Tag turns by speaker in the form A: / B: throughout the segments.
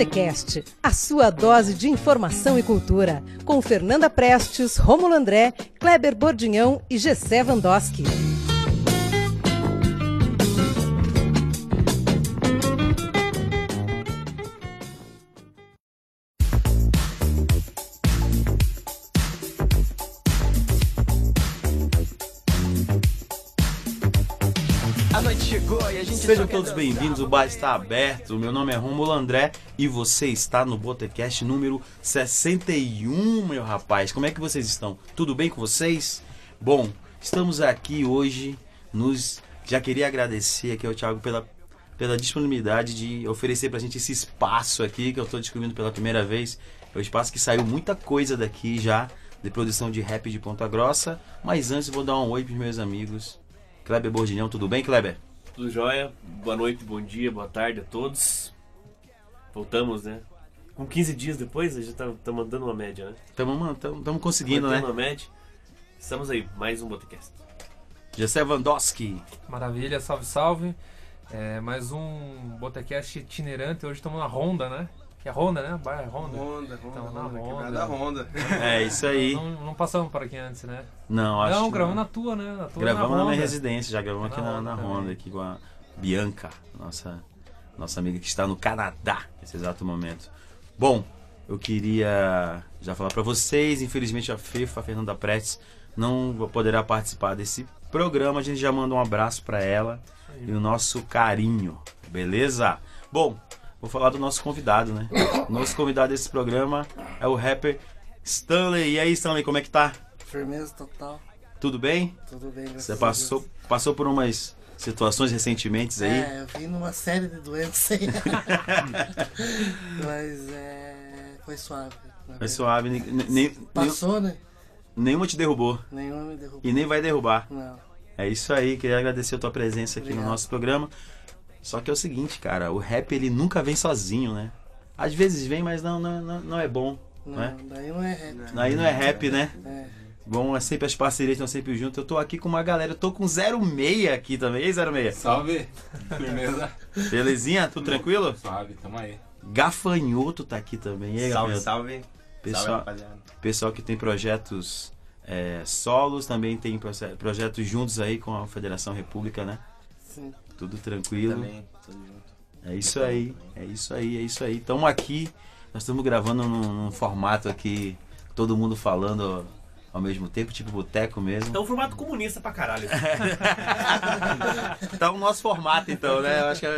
A: Botecast, a sua dose de informação e cultura, com Fernanda Prestes, Rômulo André, Kleber Bordinhão e Gessé Vandoski.
B: Sejam todos bem-vindos, o bar está aberto. Meu nome é Romulo André e você está no Botecast número 61, meu rapaz. Como é que vocês estão? Tudo bem com vocês? Bom, estamos aqui hoje nos já queria agradecer aqui ao Thiago pela pela disponibilidade de oferecer pra gente esse espaço aqui que eu estou descobrindo pela primeira vez. É um espaço que saiu muita coisa daqui já de produção de rap de Ponta Grossa, mas antes vou dar um oi pros meus amigos. Kleber Bordinhão, tudo bem, Kleber?
C: Tudo jóia? Boa noite, bom dia, boa tarde a todos. Voltamos, né? Com 15 dias depois, a gente tá, tá mandando uma média, né?
B: Estamos conseguindo,
C: Mantendo
B: né?
C: uma média. Estamos aí, mais um podcast.
B: Gessé Vandoski.
D: Maravilha, salve, salve. É, mais um Botecast itinerante. Hoje estamos na Honda, né? Que é Honda, né? Bar é Honda.
E: Honda, Honda,
D: Então, na
E: Honda,
D: Honda.
E: quebrada Honda.
B: É isso aí.
D: Não, não passamos por aqui antes, né?
B: Não, acho
D: não,
B: que
D: gravamos na tua, né? Na tua
B: Gravamos
D: na
B: na minha
D: Honda.
B: residência, já gravamos aqui
D: Na
B: na, na
D: Honda
B: Honda, aqui com a Bianca, nossa, nossa amiga que está no Canadá nesse exato momento. Bom, eu queria já falar para vocês, infelizmente a FEFA, a Fernanda Prestes, não poderá participar desse programa. A gente já manda um abraço para ela e o nosso carinho, beleza? Bom, vou falar do nosso convidado, né? Nosso convidado desse programa é o rapper Stanley. E aí, Stanley, como é que tá?
E: Firmeza total.
B: Tudo bem?
E: Tudo bem, graças
B: Você
E: a
B: passou, passou por umas situações recentemente aí?
E: É, eu vim numa série de doenças aí. Mas é. Foi suave. na
B: Foi suave, nem, nem- nem-
E: Passou, né?
B: nenhuma te derrubou
E: Nenhuma me derrubou.
B: e nem vai derrubar.
E: Não.
B: É isso aí, queria agradecer a tua presença aqui no
E: Obrigado.
B: nosso programa. Só que é o seguinte, cara, o rap ele nunca vem sozinho, né? Às vezes vem, mas não, não, não, não é bom,
E: Não,
B: né?
E: daí não é rap.
B: Aí não é rap, né?
E: É.
B: Bom, é sempre as parcerias estão sempre juntas. Eu tô aqui com uma galera, eu tô com 06 aqui também. E aí, 06?
F: Salve! Firmeza?
B: Belezinha? Tudo tranquilo?
F: Suave, tamo aí.
B: Gafanhoto tá aqui também. E aí,
G: Salve, salve.
B: Pessoal,
G: Salve, rapaziada.
B: pessoal que tem projetos é, solos, também tem projetos juntos aí com a Federação República, né?
E: Sim.
B: Tudo tranquilo.
G: Também, tudo junto.
B: É isso aí, é isso aí, é isso aí. Estamos aqui, nós estamos gravando num, num formato aqui, todo mundo falando ao mesmo tempo, tipo boteco mesmo.
C: É um formato comunista pra caralho.
B: Tá o nosso formato então, né? Eu acho que é,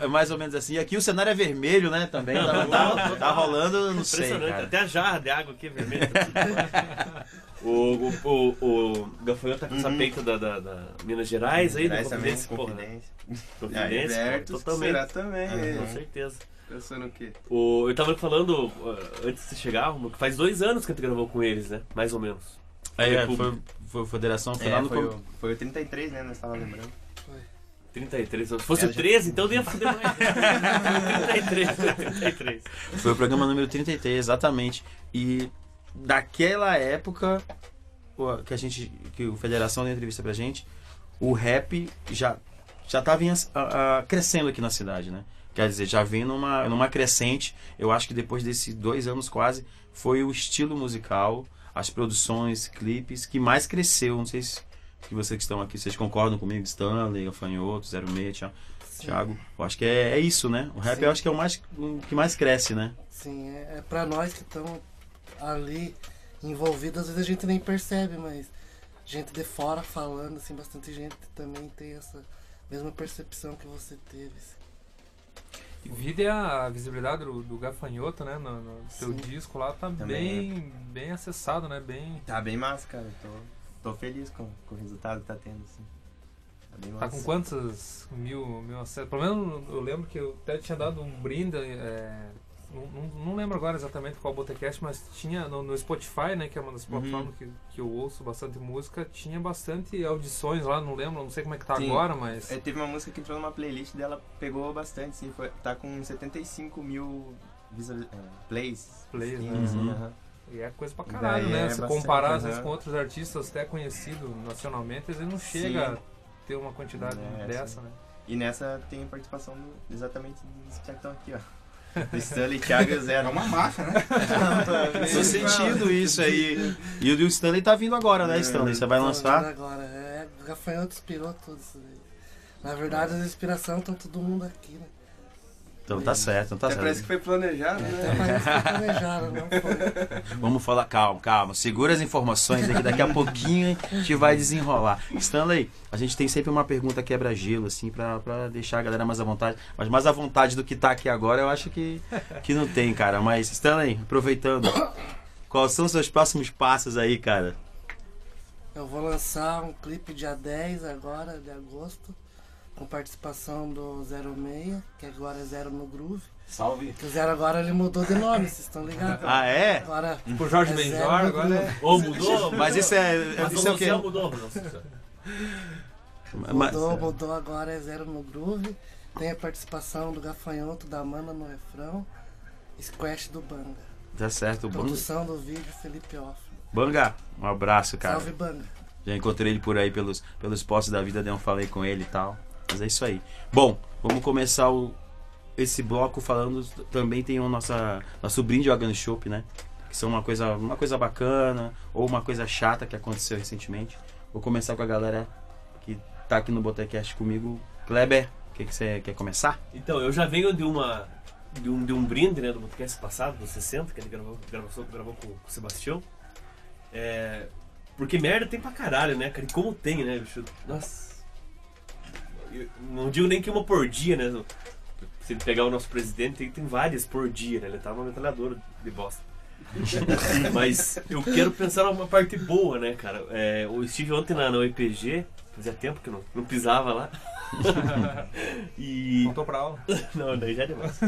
B: é- é mais ou menos assim. Aqui o cenário é vermelho, né? Também tá, tá- tá rolando, não sei,
C: Impressionante,
B: cara.
C: até a jarra de água aqui é vermelha. o, o, o, o Gafanhoto tá com essa peita da, da, da Minas Gerais aí, do
G: Traz também,
C: Confidência, porra.
G: confidência.
C: Confidência, pô, totalmente.
E: será também.
C: Ah, Com
E: é.
C: certeza.
E: Pensando o quê?
C: O, eu tava falando antes de você chegar, que faz dois anos que a gente gravou com eles, né? Mais ou menos.
B: Aí, é, foi, foi a Federação foi lá
G: É,
B: no
G: foi,
B: com-
G: o, foi o 33, né? Nós tava lembrando.
C: 33 anos. Se fosse
G: É,
C: o
G: já-
C: 13, então eu ia foder mais. 33, 33.
B: Foi o programa número 33, exatamente. E daquela época que a gente que o Federação deu entrevista pra gente, o rap já já tava em a- a- crescendo aqui na cidade, né? Quer dizer, já vem numa, numa crescente. Eu acho que depois desses dois anos quase, foi o estilo musical, as produções, clipes, que mais cresceu. Não sei se que vocês que estão aqui, vocês concordam comigo, Stanley, Gafanhoto, 06, Thiago. Thiago. Eu acho que é, é isso, né? O rap
E: Sim.
B: eu acho que é o mais o que mais cresce, né?
E: Sim, é, é pra nós que estamos ali envolvidos, às vezes a gente nem percebe, mas gente de fora falando, assim, bastante gente também tem essa mesma percepção que você teve. assim.
D: E Vida é a visibilidade do, do gafanhoto, né? No, no
E: Sim.
D: disco lá tá
G: Também.
D: bem, bem acessado, né? Bem.
G: Tá bem massa, cara. Tô, tô feliz com, com o resultado que tá tendo, assim. Tá.
D: Tá com quantos mil, mil acessos? Pelo menos eu lembro que eu até tinha dado um brinde. é, não, não- lembro agora exatamente qual Botecast, mas tinha no, no Spotify, né? Que é uma das plataformas que, que eu ouço bastante música. Tinha bastante audições lá, não lembro, não sei como é que tá
G: Sim.
D: agora, mas.
G: É, teve uma música que entrou numa playlist dela, pegou bastante, sim. Foi, tá com 75 mil visual, é, plays.
D: Plays,
G: Sim,
D: né?
G: sim,
B: Uhum.
G: aham.
D: E é coisa pra
G: Daí
D: caralho, né?
G: é
D: Se
G: bastante,
D: comparar às vezes com outros artistas até conhecidos nacionalmente, às vezes não chega
G: Sim.
D: a ter uma quantidade
G: É,
D: dessa,
G: sim.
D: né?
G: E nessa tem a participação do- exatamente dos que estão aqui, ó. Do Stanley e Thiago
F: É
G: zero.
F: uma máfia, né?
B: Tô sentindo isso aí. E o do Stanley tá vindo agora, né, Stanley? Você vai lançar?
E: Agora, é, o Gafanhoto inspirou tudo isso aí. Na verdade, as inspirações estão todo mundo aqui, né?
B: Então tá certo, então tá
H: Até parece
B: certo.
H: que foi planejado,
E: Até
H: né?
E: parece que planejaram, não foi?
B: Vamos falar, calma, calma. Segura as informações aqui, daqui a pouquinho a gente vai desenrolar. Stanley, a gente tem sempre uma pergunta quebra-gelo, assim, pra, pra deixar a galera mais à vontade. Mas mais à vontade do que tá aqui agora, eu acho que, que não tem, cara. Mas, Stanley, aproveitando, quais são os seus próximos passos aí, cara?
E: Eu vou lançar um clipe dia 10 agora, de agosto, com participação do 06, que agora é Zero no Groove.
F: Salve.
E: Que o Zero agora ele mudou de nome, vocês estão ligados?
B: Ah, é?
E: Agora
D: Tipo Jorge
E: É
D: Benjor, agora é.
C: Ou mudou?
B: Mas isso é.
C: Mas
B: Isso é o quê?
C: Mudou,
E: mudou, mudou agora é Zero no Groove. Tem a participação do Gafanhoto, da Amanda no refrão. Squash do Banga.
B: Tá certo. Banga,
E: Produção do vídeo Felipe Off.
B: Banga, um abraço, cara.
E: Salve Banga.
B: Já encontrei ele por aí pelos, pelos postos da vida, não falei com ele e tal. Mas é isso aí. Bom, vamos começar o, esse bloco falando. Também tem o nossa, nosso brinde ao Gun Shop, né? Que são uma coisa, uma coisa bacana ou uma coisa chata que aconteceu recentemente. Vou começar com a galera que tá aqui no Botecast comigo. Kleber, o que, você quer começar?
C: Então, eu já venho de uma. De um, de um brinde, né, do podcast passado, do 60, que ele gravou, gravou, gravou com, com o Sebastião. É, porque merda tem pra caralho, né, cara? E como tem, né, bicho? Nossa. Não digo nem que uma por dia, né? Se ele pegar o nosso presidente, tem, tem várias por dia, né? Ele tava uma metralhadora de bosta. Mas eu quero pensar numa parte boa, né, cara? É, eu estive ontem na, na EPG, fazia tempo que não, não pisava lá. e
D: Voltou pra aula.
C: não, daí já é demais.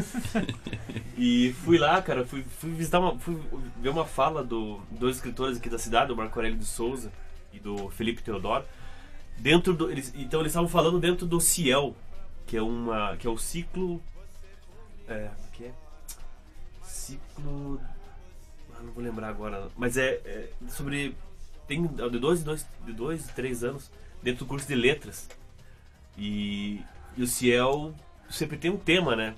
C: e fui lá, cara, fui, fui visitar uma. fui ver uma fala do dois escritores aqui da cidade, o Marco Aurélio de Souza e do Felipe Teodoro. Dentro do. Eles, então eles estavam falando dentro do Ciel, que é uma. que é o ciclo. É. que é? Ciclo. Ah, não vou lembrar agora. Mas é, é sobre. Tem de dois, dois, de dois, três anos dentro do curso de letras. E, e o Ciel sempre tem um tema, né?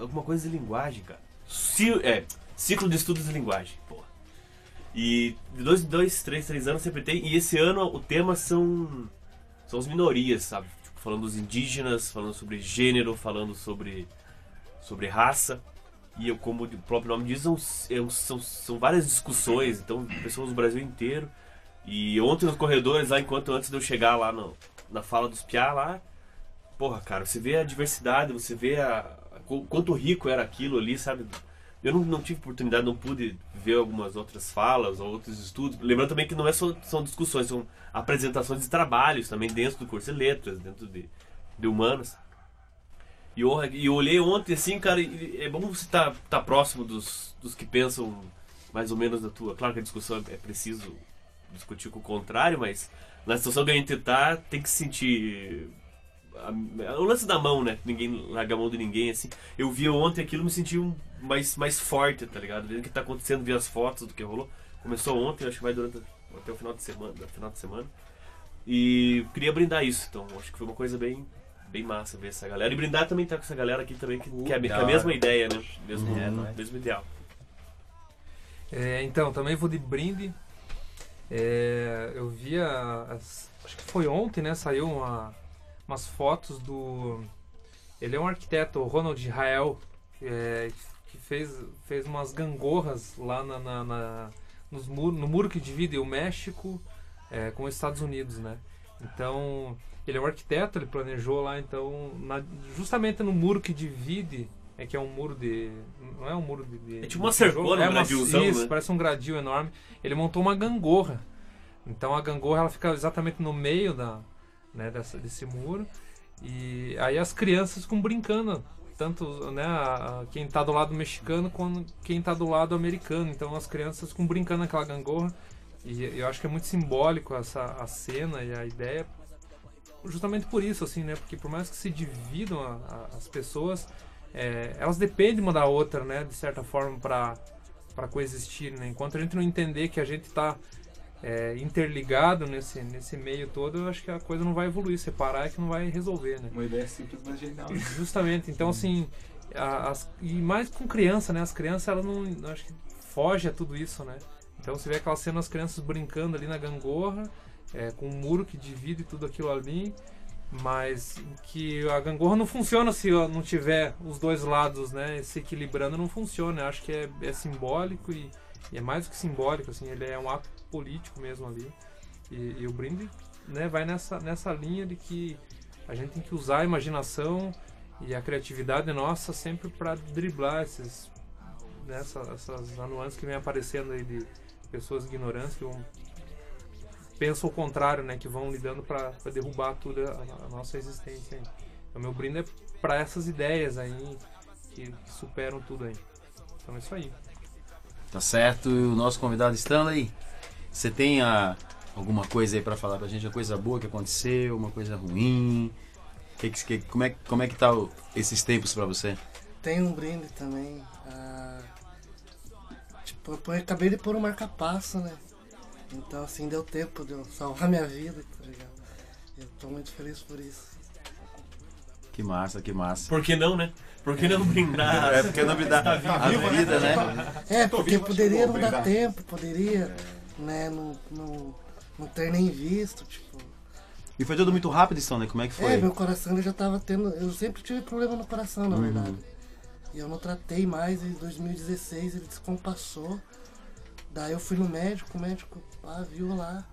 C: Alguma coisa de linguagem, cara. Ci- é, ciclo de estudos de linguagem, porra. E de dois, dois, três, três anos sempre tem. E esse ano o tema são são as minorias, sabe? Tipo, falando dos indígenas, falando sobre gênero, falando sobre sobre raça. E eu, como o próprio nome diz, são, é são, são várias discussões, então pessoas do Brasil inteiro. E ontem nos corredores, lá enquanto antes de eu chegar lá no, na fala dos piá lá, porra, cara, você vê a diversidade, você vê a, a- qu- quanto rico era aquilo ali, sabe? Eu não, não tive oportunidade, não pude ver algumas outras falas ou outros estudos. Lembrando também que não é só são discussões, são apresentações de trabalhos também dentro do curso de letras, dentro de, de humanas. E eu, eu olhei ontem assim, cara, e é bom você estar tá, tá próximo dos, dos que pensam mais ou menos da tua. Claro que a discussão é preciso discutir com o contrário, mas na situação que a gente tá, tem que se sentir a- o lance da mão, né? Ninguém larga a mão de ninguém, assim. Eu vi ontem aquilo me senti um- mais, mais forte, tá ligado? Vendo o que tá acontecendo, vi as fotos do que rolou. Começou ontem, acho que vai durante até o final de semana. Final de semana. E queria brindar isso, então acho que foi uma coisa bem, bem massa ver essa galera. E brindar também tá com essa galera aqui também, que, que é, a- que é a mesma ideia, né? Mesmo,
G: É, não é?
C: mesmo ideal.
D: É, então, também vou de brinde. É, eu vi a- as- acho que foi ontem, né? Saiu uma, umas fotos do. Ele é um arquiteto, o Ronald Israel, é, que fez, fez umas gangorras lá na, na- na- nos muro, no muro que divide o México é, com os Estados Unidos, né? Então, ele é um arquiteto, ele planejou lá, então, na- justamente no muro que divide, é que é um muro de. Não é um muro de. de
C: É tipo uma cercona, um
D: é uma-
C: gradilzão,
D: Isso,
C: né?
D: parece um gradil enorme. Ele montou uma gangorra. Então a gangorra ela fica exatamente no meio da, né, dessa, desse muro. E aí as crianças ficam brincando. Tanto né, a- a- quem está do lado mexicano quanto quem está do lado americano. Então as crianças ficam brincando naquela gangorra. E eu acho que é muito simbólico essa a cena e a ideia. Justamente por isso, assim, né? Porque por mais que se dividam a- a- as pessoas, é, elas dependem uma da outra, né? De certa forma, para coexistir, né? Enquanto a gente não entender que a gente está interligado nesse, nesse meio todo, eu acho que a coisa não vai evoluir. Separar é que não vai resolver, né?
F: Uma ideia simples, mas genial.
D: Justamente. Então, assim, a- as- e mais com criança, né? As crianças, elas não. Acho que foge a tudo isso, né? Então você vê aquela cena as crianças brincando ali na gangorra, é, com um muro que divide tudo aquilo ali, mas que a gangorra não funciona se não tiver os dois lados, né? Se equilibrando não funciona. Eu acho que é, é simbólico e, e é mais do que simbólico, assim, ele é um ato político mesmo ali. E, e o brinde né, vai nessa, nessa linha de que a gente tem que usar a imaginação e a criatividade nossa sempre para driblar esses, né, essa- essas nuances que vem aparecendo aí de pessoas ignorantes que vão pensam o contrário, né, que vão lidando para derrubar tudo a, a nossa existência. Aí. Então meu brinde é para essas ideias aí que, que superam tudo aí. Então é isso aí.
B: Tá certo? E o nosso convidado Stanley, você tem a, alguma coisa aí pra falar pra gente? Uma coisa boa que aconteceu, uma coisa ruim? Que que- que- como, é, como é que tá o- esses tempos pra você?
E: Tem um brinde também. ah, tipo, eu acabei de pôr um marca-passo, né? Então assim deu tempo de eu salvar minha vida, tá ligado? Eu tô muito feliz por isso.
B: Que massa, que massa.
C: Por que não, né? Por que não brindar?
B: É porque não me dá a vida, né?
E: É, porque poderia não dar tempo, poderia, né, não, não, não ter nem visto, tipo.
B: E foi tudo muito rápido, Stanley? Como é que foi?
E: É, meu coração ele já tava tendo. Eu sempre tive problema no coração, na
B: Uhum.
E: verdade. E eu não tratei mais, em 2016 ele descompassou. Daí eu fui no médico, o médico pá, viu lá.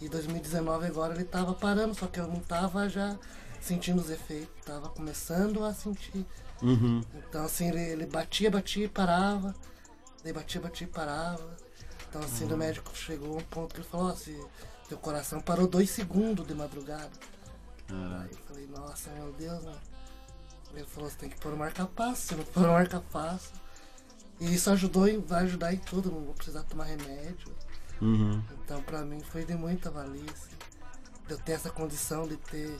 E: E 2019 agora ele tava parando, só que eu não tava já sentindo os efeitos, tava começando a sentir.
B: Uhum.
E: Então assim, ele, ele batia, batia e parava. Daí batia, batia e parava. Então assim,
B: Uhum.
E: o médico chegou a um ponto que ele falou, se teu coração parou dois segundos de madrugada.
B: Ah,
E: Aí eu falei, nossa, meu Deus, mano. Ele falou, você tem que pôr o marca-passo, se não pôr o marca-passo. E isso ajudou, em- vai ajudar em tudo, não vou precisar tomar remédio.
B: Uhum.
E: Então pra mim foi de muita valia, assim, de eu ter essa condição de ter,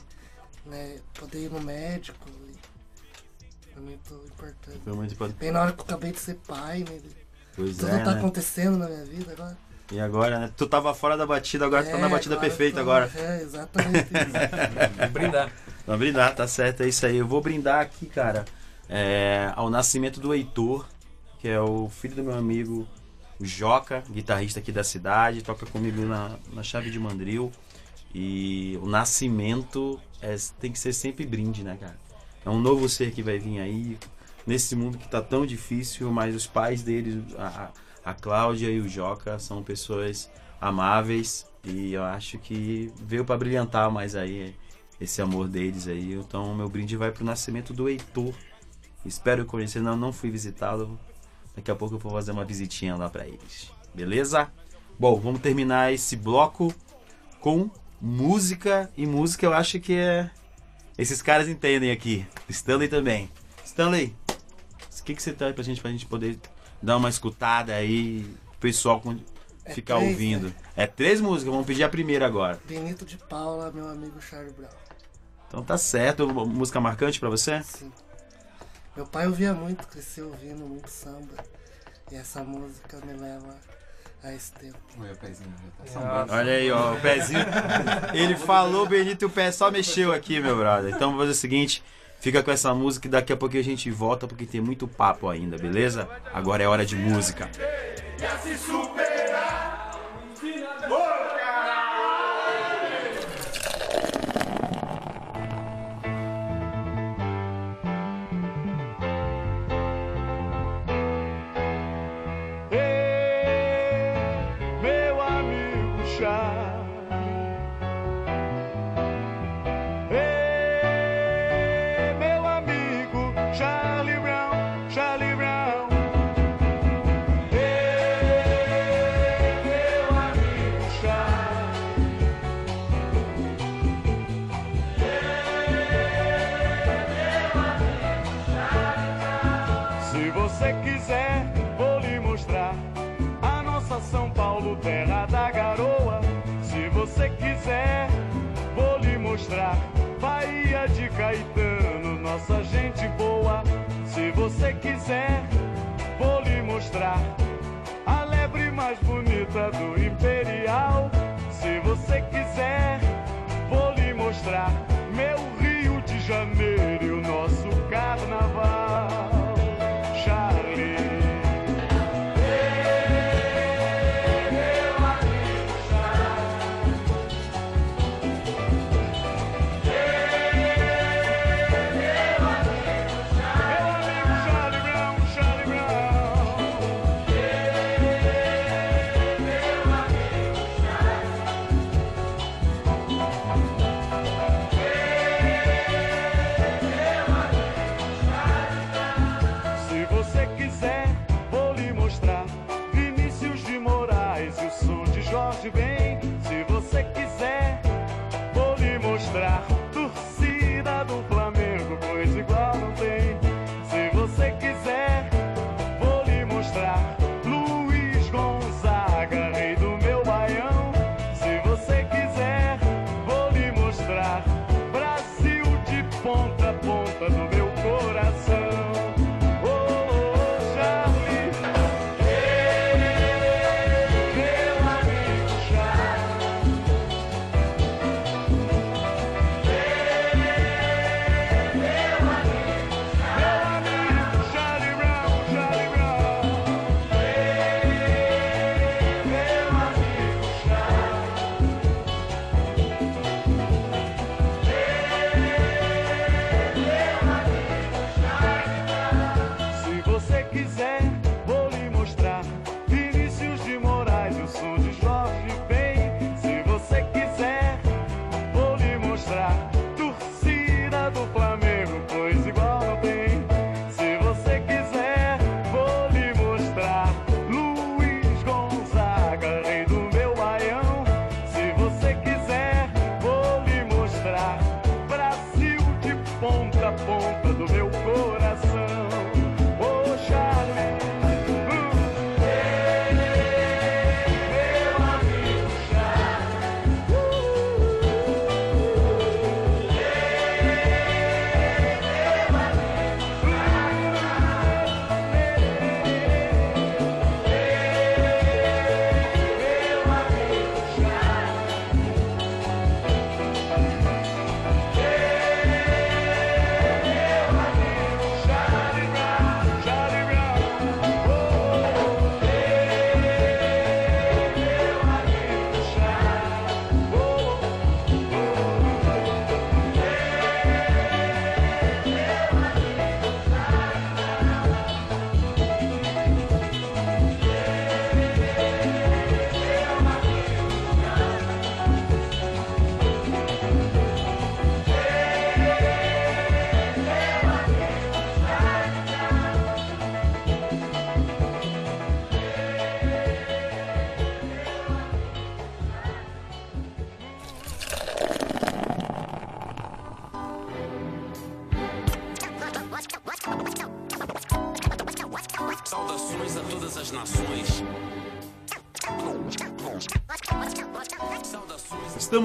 E: né, poder ir no médico. e Foi muito importante.
B: Foi muito importante.
E: Bem na hora que eu acabei de ser pai, né? de-
B: Pois
E: Tudo
B: é,
E: tá
B: né?
E: acontecendo na minha vida agora.
B: E agora, né? Tu tava fora da batida, agora tu tá na
E: É,
B: batida perfeita
E: tô-
B: agora.
E: É, exatamente.
D: Brindar.
B: Vamos brindar, tá certo, é isso aí. Eu vou brindar aqui, cara, é, ao nascimento do Heitor, que é o filho do meu amigo o Joca, guitarrista aqui da cidade, toca comigo na, na chave de mandril. E o nascimento é- tem que ser sempre brinde, né, cara? É um novo ser que vai vir aí, nesse mundo que tá tão difícil, mas os pais dele, a, a Cláudia e o Joca, são pessoas amáveis. E eu acho que veio pra brilhantar mais aí esse amor deles aí. Então, meu brinde vai pro nascimento do Heitor. Espero conhecer, não, não fui visitá-lo. Daqui a pouco eu vou fazer uma visitinha lá pra eles. Beleza? Bom, vamos terminar esse bloco com música. E música eu acho que é. Esses caras entendem aqui. Stanley também. Stanley, o que, que você traz pra gente, pra gente poder dar uma escutada aí, o pessoal
E: É
B: ficar
E: três,
B: ouvindo?
E: né?
B: É três músicas, vamos pedir a primeira agora.
E: Benito de Paula, meu amigo Charlie Brown.
B: Então tá certo. Música marcante pra você?
E: Sim. Meu pai ouvia muito, cresceu ouvindo muito samba. E essa música me leva a esse tempo.
F: O meu pezinho já tá sambando.
B: Olha aí, ó, o pezinho. Ele falou, Benito, e o pé só mexeu aqui, meu brother. Então vamos fazer o seguinte: fica com essa música e daqui a pouco a gente volta, porque tem muito papo ainda, beleza? Agora é hora de música.
H: meu lhe mostrar Bahia de Caetano, nossa gente boa. Se você quiser, vou lhe mostrar a lebre mais bonita do Imperial. Se você quiser, vou lhe mostrar meu Rio de Janeiro e o nosso carnaval.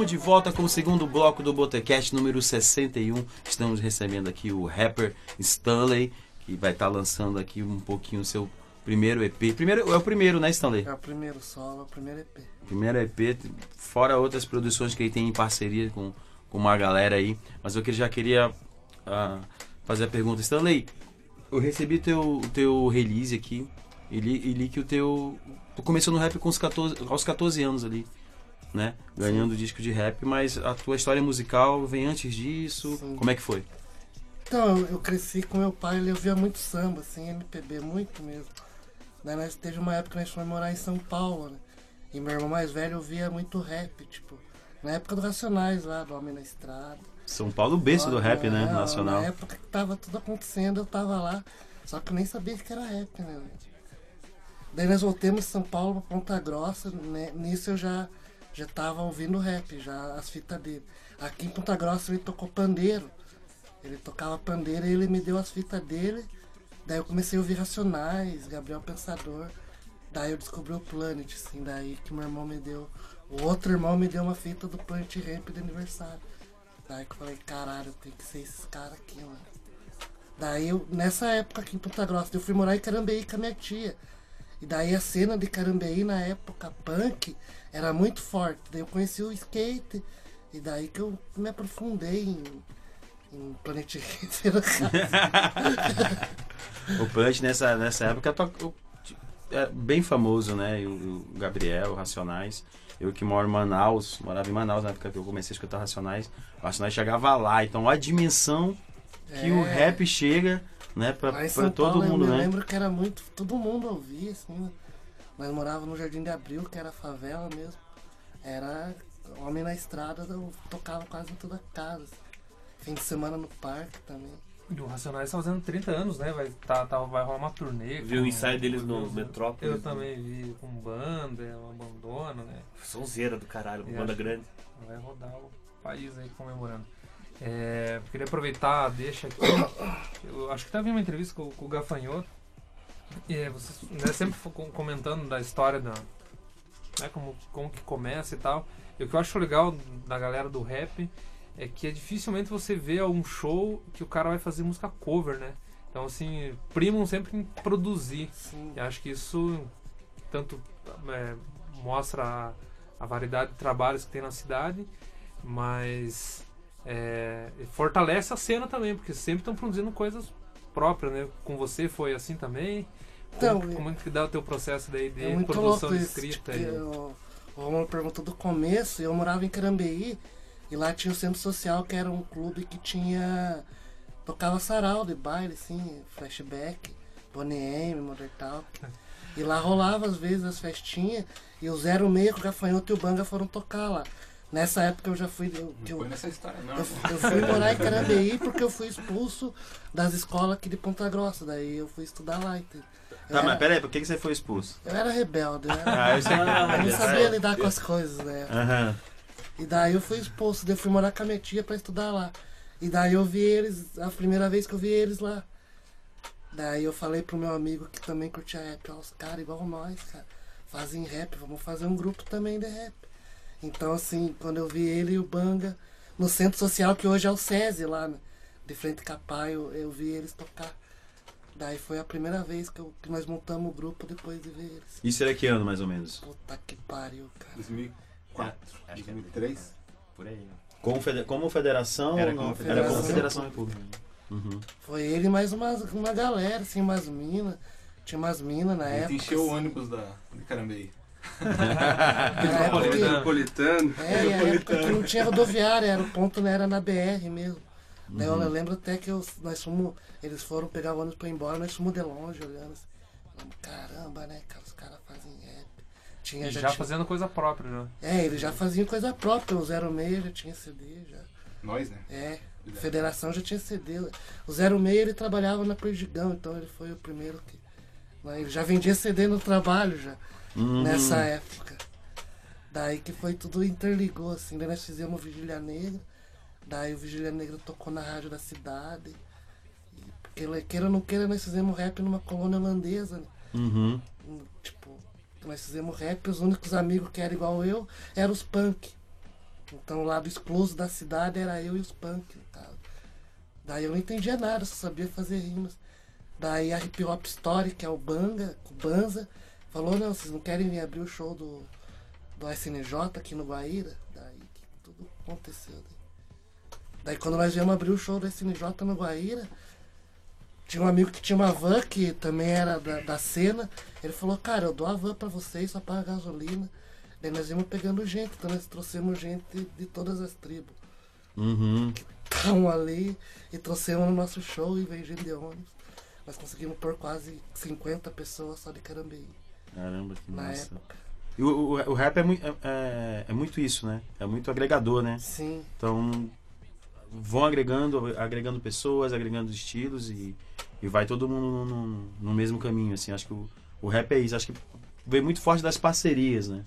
B: Estamos de volta com o segundo bloco do Botecast número 61. Estamos recebendo aqui o rapper Stanley, que vai estar lançando aqui um pouquinho o seu primeiro EP. Primeiro, é o primeiro, né, Stanley?
E: É o primeiro solo, é o primeiro EP.
B: Primeiro EP, fora outras produções que ele tem em parceria com, com uma galera aí. Mas eu que já queria ah, fazer a pergunta. Stanley, eu recebi teu, teu release aqui e li, e li que o teu. Tu começou no rap com os 14, aos 14 anos ali, né? Ganhando disco de rap, mas a tua história musical vem antes disso.
E: Sim.
B: Como é que foi?
E: Então, eu, cresci com meu pai, ele ouvia muito samba, assim, MPB, muito mesmo. Daí nós teve uma época que nós fomos morar em São Paulo, né? E meu irmão mais velho ouvia muito rap, tipo, na época do Racionais lá, do Homem na Estrada.
B: São Paulo, berço do rap, né? Nacional.
E: Na época que tava tudo acontecendo, eu tava lá. Só que eu nem sabia que era rap, né? Daí nós voltamos de São Paulo pra Ponta Grossa. né? Nisso eu já, já tava ouvindo rap, já as fitas dele. Aqui em Ponta Grossa ele tocou pandeiro. Ele tocava pandeiro e ele me deu as fitas dele. Daí eu comecei a ouvir Racionais, Gabriel Pensador. Daí eu descobri o Planet, assim, daí que meu irmão me deu. O outro irmão me deu uma fita do Planet Ramp de aniversário. Daí que eu falei, caralho, tem que ser esses caras aqui, mano. Daí eu, nessa época aqui em Ponta Grossa, eu fui morar em Carambeí com a minha tia. E daí a cena de Carambeí na época punk era muito forte. Daí eu conheci o skate. E daí que eu me aprofundei em, em Planet.
B: O Punch nessa, nessa época o- é bem famoso, né? O, o Gabriel, o Racionais. Eu que moro em Manaus, morava em Manaus na época que eu comecei a escutar Racionais. O Racionais chegava lá. Então a dimensão que o
E: É.
B: rap chega, né, pra, pra todo
E: Paulo
B: mundo,
E: eu
B: né?
E: lembro que era muito. Todo mundo ouvia, assim. Né? Nós morávamos no Jardim de Abril, que era favela mesmo. Era homem na estrada, eu tocava quase em toda casa. assim. Fim de semana no parque também.
D: E o Racionais tá fazendo 30 anos, né? Vai, tá, tá, vai rolar uma turnê.
C: Vi o ensaio deles no Metrópolis.
D: Eu também vi com banda, o abandono, né?
C: Sonzeira do caralho,
D: E
C: banda grande.
D: Vai rodar o país aí comemorando. É, queria aproveitar, deixa aqui. Eu acho que tá vindo uma entrevista com, com o Gafanhoto. E é, vocês né, sempre comentando da história da. Né, como, como que começa e tal. E o que eu acho legal da galera do rap é que é dificilmente você vê um show que o cara vai fazer música cover, né? Então, assim, primam sempre em produzir.
E: Sim.
D: E acho que isso tanto é, mostra a, a variedade de trabalhos que tem na cidade, mas é, fortalece a cena também, porque sempre estão produzindo coisas próprias, né? Com você foi assim também?
E: Então,
D: como, como é que dá o teu processo daí de
E: É muito
D: produção
E: louco
D: de
E: isso.
D: escrita?
E: Tipo,
D: e-
E: eu- o Romulo perguntou do começo, eu morava em Carambeí e lá tinha o Centro Social, que era um clube que tinha. tocava sarau de baile, assim, flashback, Bonnie M, Modern Talk. E lá rolava às vezes as festinhas e o 06 com o Gafanhoto e o Banga foram tocar lá. Nessa época eu já fui. Eu, eu,
F: foi nessa história, não.
E: eu, eu fui morar em Carambeí porque eu fui expulso das escolas aqui de Ponta Grossa. Daí eu fui estudar lá. entendeu?
B: Tá, mas
E: era-
B: peraí, por que, que você foi expulso?
E: eu era rebelde, era,
B: Ah, eu sei.
E: eu não sabia lidar com as coisas, né?
B: Aham.
E: E daí eu fui expulso, daí eu fui morar com a minha tia pra estudar lá. E daí eu vi eles, a primeira vez que eu vi eles lá. Daí eu falei pro meu amigo que também curtia rap, ó, os caras igual nós, cara, fazem rap, vamos fazer um grupo também de rap. Então assim, quando eu vi ele e o Banga no centro social, que hoje é o SESI lá, né? De frente com a Pai, eu, eu vi eles tocar. Daí foi a primeira vez que, eu- que nós montamos o grupo depois de ver eles.
B: Isso era que ano, mais ou menos?
E: Puta que pariu, cara.
F: 2004,
G: Acho que é
F: 2003.
G: Por aí.
B: Como, fede- como federação?
G: Era como
B: Era
E: federação.
B: como Federação República. Uhum.
E: Foi ele e mais uma, uma galera, assim, umas minas. Tinha umas minas na
F: gente
E: época.
F: encheu o
E: assim.
F: ônibus da, Carambeí.
I: Metropolitano.
E: É, e a época que não tinha rodoviária, era o ponto não era na BR mesmo. Daí
B: Uhum.
E: eu lembro até que eu- nós fomos. Eles foram pegar o ônibus pra ir embora, nós fomos de longe olhando assim. Caramba, né, cara? Os caras fazem rap. Tinha,
D: E
E: já
D: já
E: tinha-
D: fazendo coisa própria, né?
E: É, eles já faziam coisa própria, o 06 já tinha CD, já.
F: Nós, né?
E: É, Federação já tinha CD. O 06 ele trabalhava na Perdigão, então ele foi o primeiro que. né, Ele já vendia CD no trabalho já,
B: Uhum.
E: nessa época. Daí que foi tudo interligou, assim. Daí nós fizemos Vigília Negra. Daí o Vigília Negra tocou na rádio da cidade. Porque ele- queira ou não queira, nós fizemos rap numa colônia holandesa, né?
B: Uhum.
E: Tipo, nós fizemos rap, os únicos amigos que eram igual eu eram os punk. Então o lado excluso da cidade era eu e os punk. Daí eu não entendia nada, só sabia fazer rimas. Daí a Hip Hop Story, que é o Banga, o Banza, falou, não, vocês não querem vir abrir o show do, do SNJ aqui no Guaíra? Daí que tudo aconteceu. Daí. daí quando nós viemos abrir o show do SNJ no Guaíra, tinha um amigo que tinha uma van que também era da, da cena. Ele falou, cara, eu dou a van pra vocês, só paga gasolina. Daí nós íamos pegando gente, então nós trouxemos gente de todas as tribos.
B: Uhum.
E: Estavam ali e trouxemos no nosso show e veio gente de ônibus. Nós conseguimos pôr quase 50 pessoas só de Carambeí
B: Caramba, que
E: na
B: massa.
E: época.
B: E o, o, o rap é, é, é, é muito isso, né? É muito agregador, né?
E: Sim,
B: Então vão agregando, agregando pessoas, agregando estilos e, e vai todo mundo no, no- no mesmo caminho, assim. Acho que o, o rap é isso. Acho que vem muito forte das parcerias, né?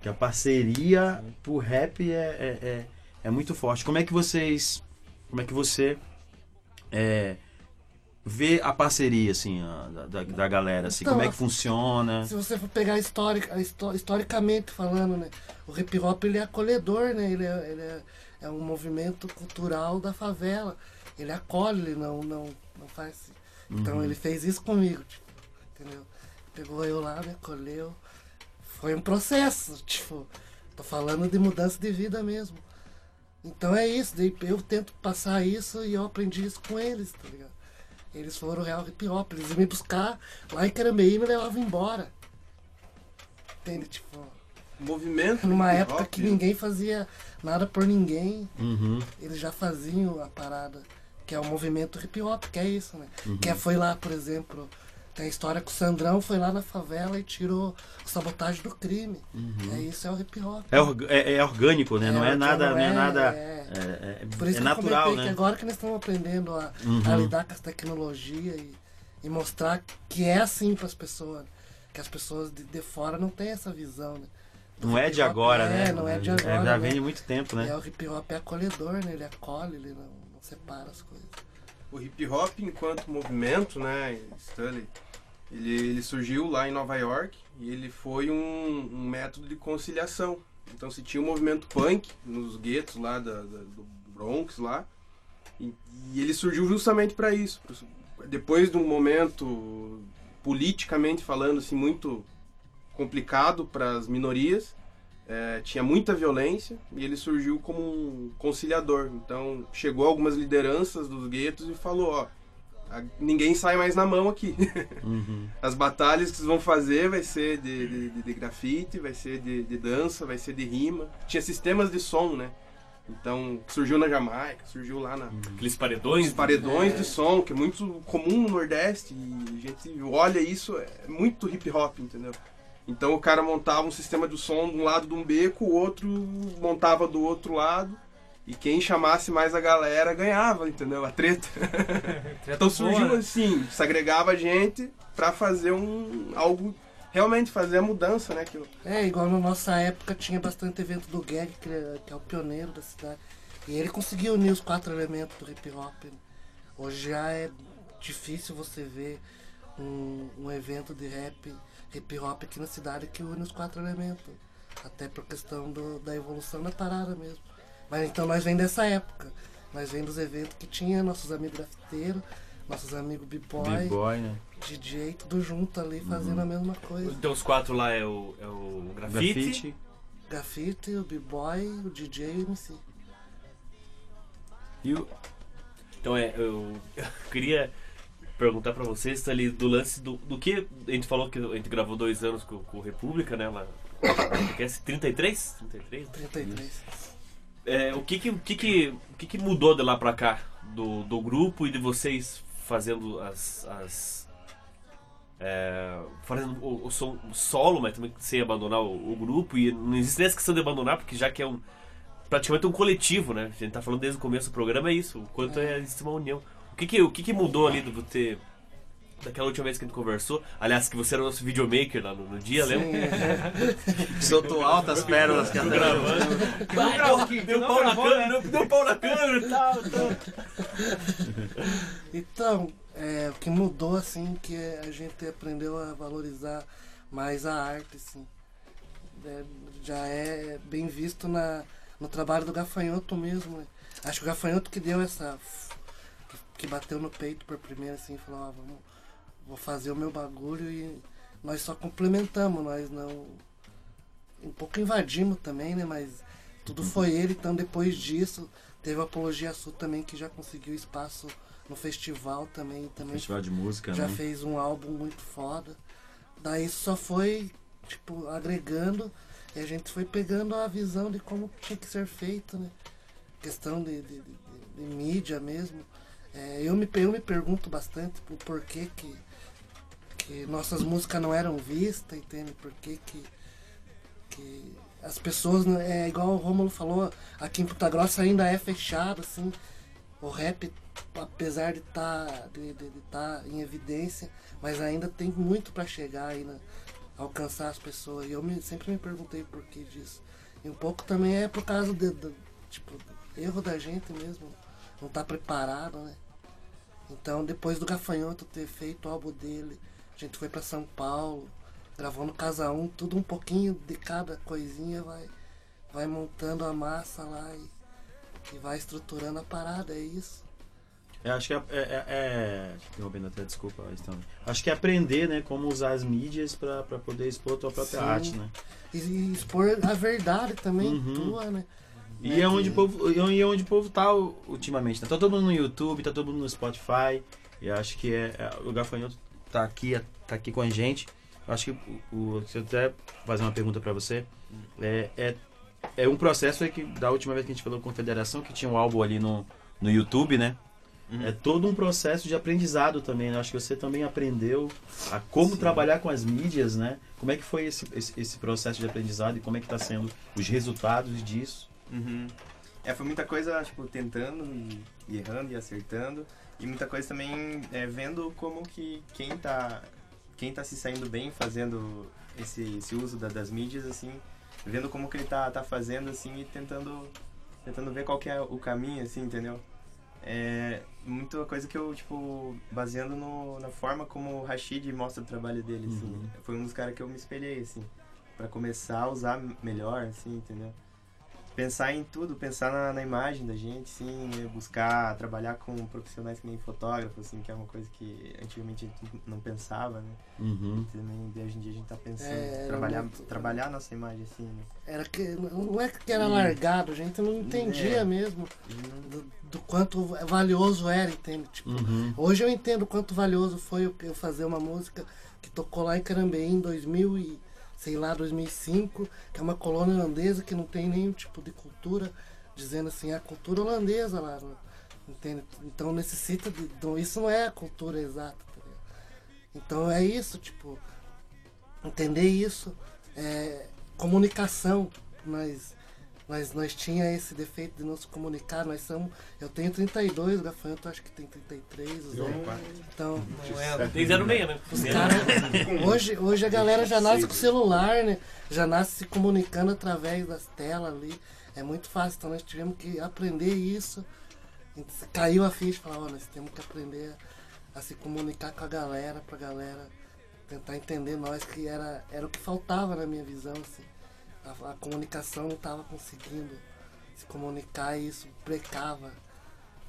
B: Que a parceria pro rap é, é, é, é muito forte. Como é que vocês. Como é que você é, vê a parceria, assim, a- da, da, galera? Assim,
E: Então,
B: como é que funciona?
E: se você for pegar historicamente falando, né? O hip hop ele é acolhedor, né? Ele é, ele é, é um movimento cultural da favela. Ele acolhe, ele não, não, não faz. Então
B: Uhum.
E: ele fez isso comigo, tipo, entendeu? Pegou eu lá, me acolheu. Foi um processo, tipo, tô falando de mudança de vida mesmo. Então é isso, eu tento passar isso e eu aprendi isso com eles, tá ligado? Eles foram real hip hop, eles iam me buscar lá em Carambeí e me levavam embora. Entende? Tipo,
I: Movimento.
E: numa época
I: hop,
E: que ninguém fazia nada por ninguém,
B: Uhum.
E: eles já faziam a parada, que é o movimento hip hop, que é isso, né? Que é, foi lá, por exemplo, tem a história que o Sandrão foi lá na favela e tirou o sabotagem do crime. É isso, é o hip hop.
B: É, org- é- é orgânico, né? não é
E: que
B: nada. Não é,
E: é-
B: nada
E: é.
B: é, é-
E: Por isso
B: é
E: que eu
B: natural,
E: comentei que
B: né?
E: agora que nós estamos aprendendo a,
B: Uhum.
E: a lidar com as tecnologias e, e mostrar que é assim para as pessoas, que as pessoas de, de fora não têm essa visão, né?
B: Não é de agora,
E: é,
B: né?
E: não é de
B: É,
E: agora,
B: já
E: né?
B: vem de muito tempo, né?
E: É, o hip hop é acolhedor, né? Ele acolhe, ele não, não separa as coisas.
I: O hip hop, enquanto movimento, né, Stanley, ele, ele surgiu lá em Nova York e ele foi um, um método de conciliação. Então se tinha o movimento punk nos guetos lá da, da- do Bronx lá e, e ele surgiu justamente para isso. Depois de um momento politicamente falando assim muito complicado para as minorias, é, tinha muita violência e ele surgiu como um conciliador. Então chegou algumas lideranças dos guetos e falou: ó, a- ninguém sai mais na mão aqui.
B: Uhum.
I: As batalhas que vocês vão fazer vai ser de, de, de- de grafite, vai ser de, de dança, vai ser de rima. Tinha sistemas de som, né? Então surgiu na Jamaica, surgiu lá na,
C: Aqueles paredões.
I: os paredões de som, que é muito comum no Nordeste, e a gente olha isso, é muito hip hop, entendeu? Então o cara montava um sistema de som de um lado de um beco, o outro montava do outro lado, e quem chamasse mais a galera ganhava, entendeu? A treta. Então surgiu assim, se agregava a gente pra fazer um algo, realmente fazer a mudança, né? Que eu-
E: É, igual na nossa época tinha bastante evento do Gag, que é, que é o pioneiro da cidade. E ele conseguiu unir os quatro elementos do hip hop. né? Hoje já é difícil você ver um, um evento de rap, hip hop aqui na cidade que une os quatro elementos. Até por questão do- da evolução da parada mesmo. Mas então nós vem dessa época. Nós vem dos eventos que tinha nossos amigos grafiteiros, nossos amigos b-boy,
B: B-boy, né?
E: DJ, tudo junto ali fazendo a mesma coisa.
C: Então os quatro lá é o, é o grafite.
B: Grafite.
E: Grafite, o b-boy, o DJ e o MC.
B: E o,
C: Então é, eu queria perguntar pra vocês ali do lance do, do que a gente falou que a gente gravou dois anos com, com o República, né? Lá, podcast 33? 33?
E: 33.
C: É, o que que, o que, que, o que que mudou de lá pra cá? Do, do grupo e de vocês fazendo as. as é, fazendo o, o solo, mas também sem abandonar o, o grupo. E não existe nem essa questão de abandonar, porque já que é um. Praticamente um coletivo, né? A gente tá falando desde o começo do programa, é isso. O quanto é, existe uma união. O que que, o que, que mudou ali do ter. Daquela última vez que a gente conversou, aliás, que você era o nosso videomaker lá no, no dia, lembra?
B: soltou altas pérolas que até
C: Vai, porra, deu pau na câmera, deu pau na câmera e tal, tal.
E: Então, é, o que mudou, assim, que a gente aprendeu a valorizar mais a arte, assim. É, já é bem visto na, no trabalho do Gafanhoto mesmo, né? Acho que o Gafanhoto que deu essa. Que, bateu no peito por primeiro assim, falou, ah, vamos, vou fazer o meu bagulho e nós só complementamos, nós não. Um pouco invadimos também, né? Mas tudo foi ele, então depois disso teve a Apologia Sul também que já conseguiu espaço no festival também. também
B: Festival de música,
E: já
B: né?
E: fez um álbum muito foda. Daí só foi, tipo, agregando e a gente foi pegando a visão de como tinha que ser feito, né? Questão de, de, de- de mídia mesmo. É, eu, me, eu me pergunto bastante por porquê que, que nossas músicas não eram vistas, entende? Por que que, que as pessoas, é igual o Romulo falou, aqui em Puta Grossa ainda é fechado, assim. O rap, apesar de estar de, de, de tá em evidência, mas ainda tem muito para chegar aí, alcançar as pessoas. E eu me, sempre me perguntei por que disso. E um pouco também é por causa de- tipo, do erro da gente mesmo, não tá preparado, né? Então depois do Gafanhoto ter feito o álbum dele, a gente foi para São Paulo, gravou no Casa 1, tudo um pouquinho de cada coisinha vai, vai montando a massa lá e, e vai estruturando a parada, é isso.
B: Eu acho que é, é, é, é- interrompendo até, desculpa, então. Acho que é aprender, né, como usar as mídias pra, pra poder expor a tua própria
E: Sim.
B: arte, né?
E: E, e expor a verdade também
B: Uhum.
E: tua, né?
B: E é onde o povo, e é onde o povo tá ultimamente. Tá todo mundo no YouTube, tá todo mundo no Spotify. E acho que é, é- o Gafanhoto tá aqui, tá aqui com a gente. Acho que o, o- se eu até fazer uma pergunta pra você, é, é, é um processo aí que da última vez que a gente falou com a Federação, que tinha um álbum ali no, no YouTube, né?
G: Uhum.
B: É todo um processo de aprendizado também, né? Acho que você também aprendeu a como trabalhar com as mídias, né? Como é que foi esse, esse, esse processo de aprendizado e como é que tá sendo os resultados disso?
G: Uhum. É, foi muita coisa, tipo, tentando e, e errando e acertando. E muita coisa também é, vendo como que quem tá, quem tá se saindo bem fazendo esse, esse uso da- das mídias, assim, vendo como que ele tá, tá fazendo, assim, e tentando, tentando ver qual que é o caminho, assim, entendeu? É muita coisa que eu, tipo, baseando no, na forma como o Rashid mostra o trabalho dele, assim.
B: Uhum.
G: Foi um dos caras que eu me espelhei, assim, pra começar a usar melhor, assim, entendeu? Pensar em tudo, pensar na, na imagem da gente, sim, né? buscar trabalhar com profissionais que nem fotógrafo, assim, que é uma coisa que antigamente a gente não pensava, né?
B: Uhum.
G: Também de hoje em dia a gente tá pensando,
E: É,
G: trabalhar,
E: muito-
G: trabalhar a nossa imagem, assim, né?
E: Era que, não é que era largado, a gente não entendia
G: É.
E: mesmo
G: E não-
E: do, do quanto valioso era, entende? Tipo,
B: Uhum.
E: Hoje eu entendo o quanto valioso foi eu- eu fazer uma música que tocou lá em Carambeí em 2000 e, sei lá, 2005, que é uma colônia holandesa que não tem nenhum tipo de cultura, dizendo assim, a cultura holandesa lá, entende? Então necessita de, então, isso não é a cultura exata, tá? Então é isso, tipo, entender isso, é, comunicação, nós nós, nós tinha esse defeito de não se comunicar, nós somos, eu tenho 32, o Gafanhoto acho que tem 33, o Zé. Então,
D: Não é,
C: Tem 06, né?
E: os caras. Hoje, hoje a galera já nasce com celular, né? Já nasce se comunicando através das telas ali. É muito fácil, então nós tivemos que aprender isso. Caiu a ficha, falar, ó, nós temos que aprender a, a se comunicar com a galera, pra galera tentar entender nós que era, era o que faltava na minha visão, assim. A, a comunicação não estava conseguindo se comunicar e isso brecava.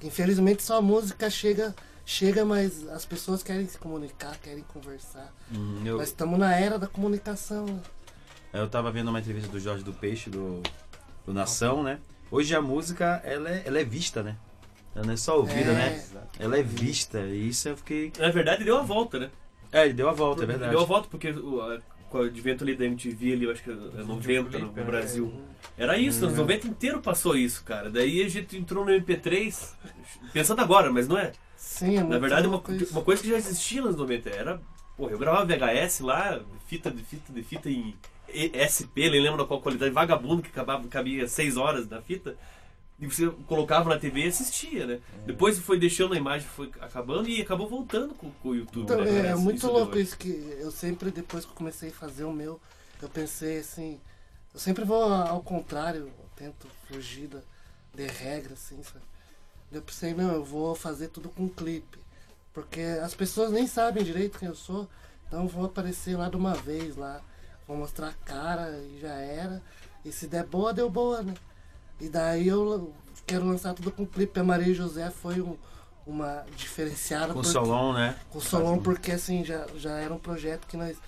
E: Infelizmente só a música chega, chega, mas as pessoas querem se comunicar, querem conversar.
B: Uhum. Eu,
E: Nós estamos na era da comunicação. né?
B: eu tava vendo uma entrevista do Jorge do Peixe, do, do Nação, né? Hoje a música, ela é, ela é vista, né? Ela não é só ouvida,
E: É.
B: né? Ela é vista. E isso eu fiquei...
C: Na verdade, deu a volta, né?
B: É, ele deu a volta, é verdade.
C: Deu a volta porque com o advento ali da MTV ali, eu acho que é 90 no, no Brasil. Era isso, nos 90 inteiro passou isso, cara. Daí a gente entrou no MP3, pensando agora, mas não é.
E: Sim, é
C: Na verdade, uma, uma coisa que já existia nos 90 era. Porra, eu gravava VHS lá, fita de fita de fita em SP, nem lembro da qual qualidade, vagabundo que acabava, cabia 6 horas da fita. E você colocava na TV e assistia, né? Depois foi deixando a imagem, foi acabando e acabou voltando com, com o YouTube.
E: Então,
C: né?
E: é, é muito
C: deu
E: louco
C: hoje.
E: isso que eu sempre, depois que eu comecei a fazer o meu, eu pensei assim, eu sempre vou ao contrário, eu tento fugir da, de regra, assim, sabe? Eu pensei, não, eu vou fazer tudo com clipe. Porque as pessoas nem sabem direito quem eu sou, então eu vou aparecer lá de uma vez lá, vou mostrar a cara e já era. E se der boa, deu boa, né? E daí eu quero lançar tudo com clipe. A Maria José foi um- uma diferenciada.
B: Com o
E: porque-
B: Solon, né?
E: com o Solon, porque assim, já, já era um projeto que nós.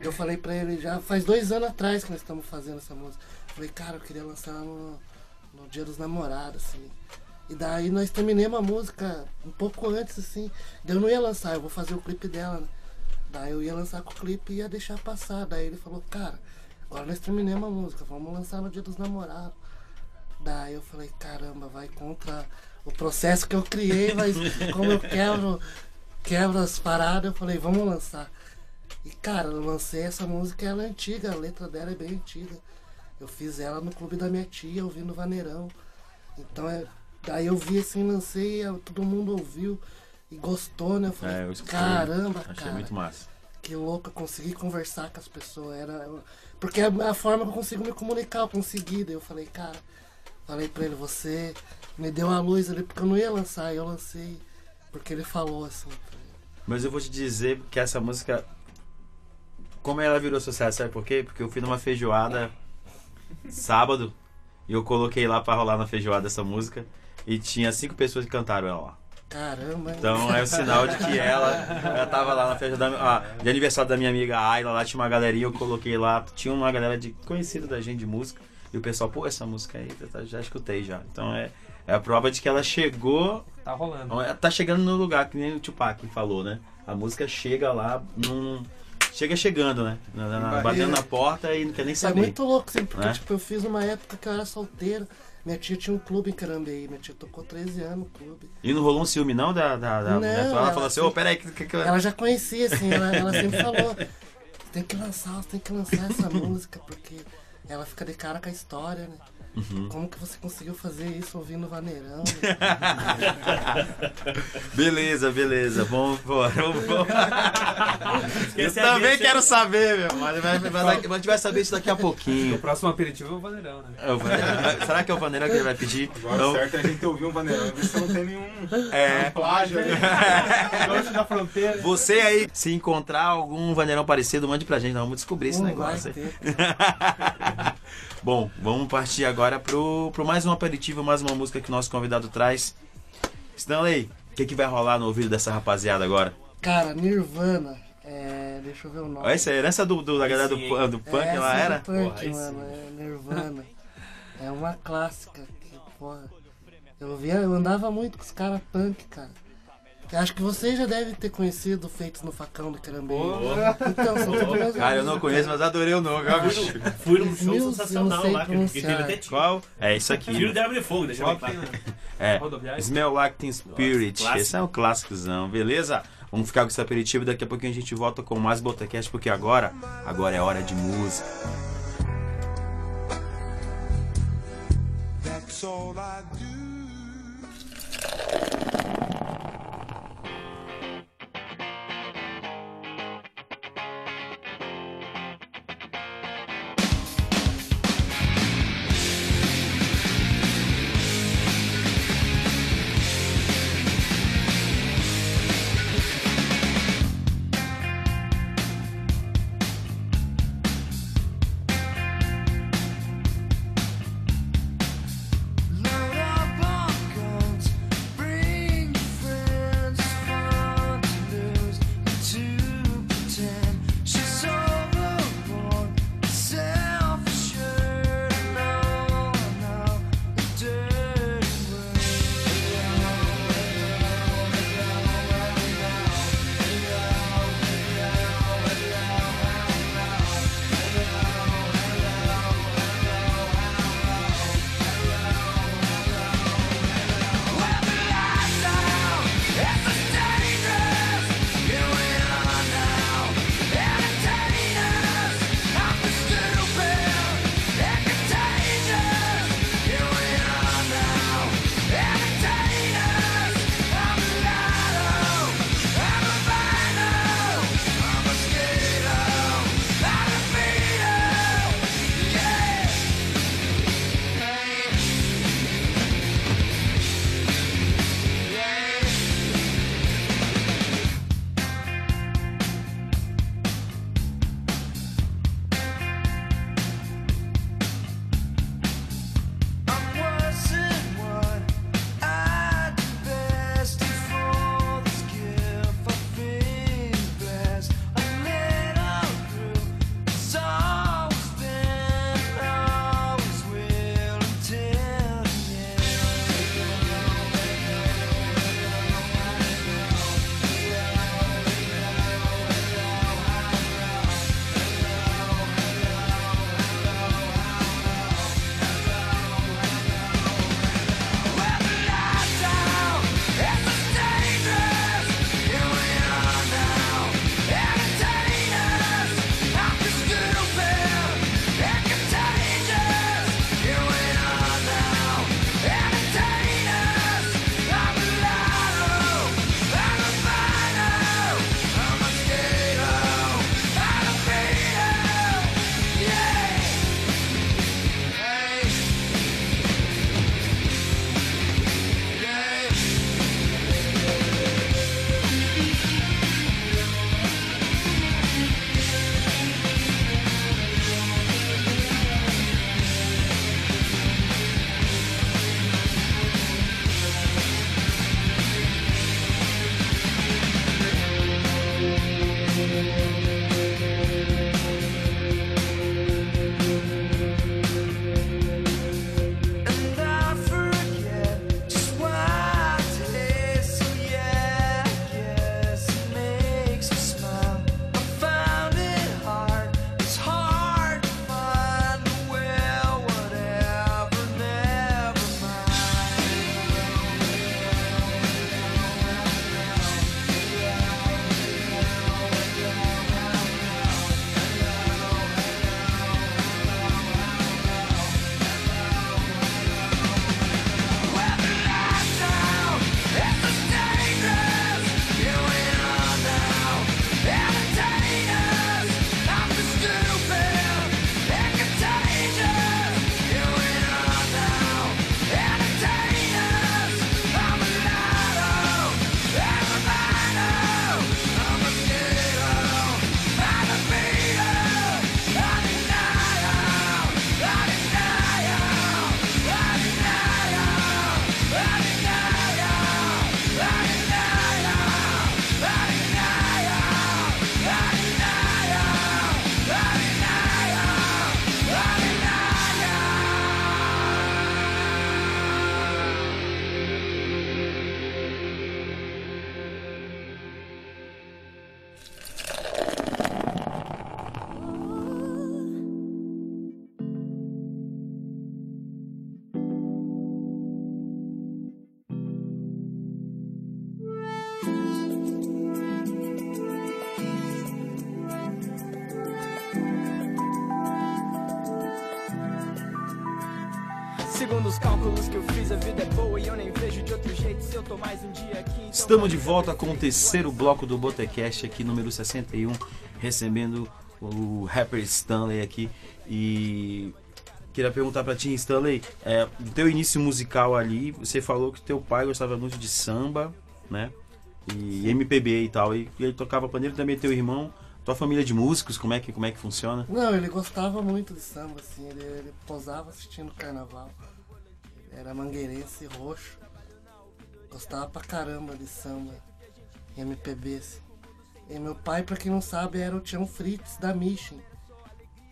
E: Eu falei pra ele já faz dois anos atrás que nós estamos fazendo essa música. Falei, cara, eu queria lançar no, no Dia dos Namorados, assim. E daí nós terminamos a música um pouco antes, assim. Eu não ia lançar, eu vou fazer o clipe dela, né? Daí eu ia lançar com o clipe e ia deixar passar. Daí ele falou, cara, agora nós terminamos a música, vamos lançar no Dia dos Namorados. Daí eu falei, caramba, vai contra o processo que eu criei, mas como eu quebro, quebro as paradas, eu falei, vamos lançar. E cara, eu lancei essa música, ela é antiga, a letra dela é bem antiga. Eu fiz ela no clube da minha tia, ouvindo Vaneirão. Então é. Daí eu vi assim, lancei, eu- todo mundo ouviu e gostou, né? Eu falei,
B: É, eu
E: caramba,
B: Achei
E: cara.
B: muito massa.
E: Que louco, eu consegui conversar com as pessoas. Era, porque é a forma que eu consigo me comunicar, eu consegui. Daí eu falei, cara, falei pra ele, você me deu a luz ali, porque eu não ia lançar, eu lancei. Porque ele falou assim.
B: Mas eu vou te dizer que essa música. Como ela virou sucesso, sabe por quê? Porque eu fui numa feijoada sábado e eu coloquei lá pra rolar na feijoada essa música e tinha cinco pessoas que cantaram ela lá.
E: Caramba?
B: Então é o sinal de que ela, ela tava lá na festa da, ah, de aniversário da minha amiga Ayla, lá tinha uma galerinha, eu coloquei lá, tinha uma galera de conhecida da gente de música, e o pessoal, pô, essa música aí, eu já escutei já. Então é, é a prova de que ela chegou,
D: Tá rolando.
B: ela tá chegando no lugar, que nem o Tupac falou, né? A música chega lá, num, chega chegando, né? Na- na- na- batendo na porta e não quer nem
E: é
B: saber.
E: muito louco, assim, porque
B: Né?
E: tipo, eu fiz uma época que eu era solteiro. Minha tia tinha um clube em Carambeí, minha tia tocou 13 anos no clube.
B: E não rolou um ciúme não da, da, da
E: Não,
B: mulher? Ela
E: ela
B: falou assim, ô, peraí, que, que, que...
E: Ela já conhecia, assim, ela, ela sempre falou, tem que lançar, tem que lançar essa música, porque ela fica de cara com a história, né?
B: Uhum.
E: Como que você conseguiu fazer isso ouvindo Vaneirão?
B: beleza, beleza. Vamos. Eu
C: Esse é a
B: também quero saber, meu. Mas, mas, mas, mas a gente vai saber isso daqui a
D: O
B: pouquinho.
D: próximo aperitivo é o Vaneirão, né?
B: É o Vaneirão. Será que é o Vaneirão que ele vai pedir?
F: Agora
B: Então,
F: o certo é a gente ouvir um vaneirão, ver se não tem nenhum
B: é,
F: plágio ali.
C: Da fronteira.
B: você aí, se encontrar algum Vaneirão parecido, mande pra gente. Nós vamos descobrir esse
E: vai
B: negócio. aí. Bom, vamos partir agora pro, pro mais um aperitivo, mais uma música que o nosso convidado traz. Stanley, o que, que vai rolar no ouvido dessa rapaziada agora?
E: Cara, Nirvana, é, deixa eu ver o nome.
B: Olha, essa é herança do, do- da galera do, pu- do punk
E: é,
B: lá
E: essa
B: era?
E: do punk,
C: Porra,
E: mano, é Nirvana. é uma clássica, que, porra. Eu, via, eu andava muito com os caras punk, cara. Eu acho que vocês já devem ter conhecido Feitos no Facão do Carambeí. Então, são meus
B: Cara, eu não conheço, mas adorei o nome.
C: Fui num show
E: Mil-
C: sensacional
E: sei
C: lá, que teve até.
B: Qual? É isso aqui.
C: Tiro de arma de fogo, deixa eu ver
B: É,
D: Rodoviária?
B: Smell Like Teen Spirit.
C: clássico.
B: Esse é um clássicozão, beleza? Vamos ficar com esse aperitivo daqui a pouquinho a gente volta com mais Botacast, porque agora, agora é hora de música.
H: Load up
B: Estamos de volta com o terceiro bloco do Botecast aqui, número 61, recebendo o rapper Stanley aqui. E queria perguntar pra ti, Stanley, é, do teu início musical ali, você falou que teu pai gostava muito de samba, né? E MPB e tal, e, e ele tocava pandeiro também, teu irmão. Tua família de músicos, como é que, como é que funciona?
E: Não, ele gostava muito de samba, assim, ele, ele posava assistindo carnaval. Era mangueirense roxo. Gostava pra caramba de samba e MPB, assim. E meu pai, pra quem não sabe, era o Tião Fritz da Mission.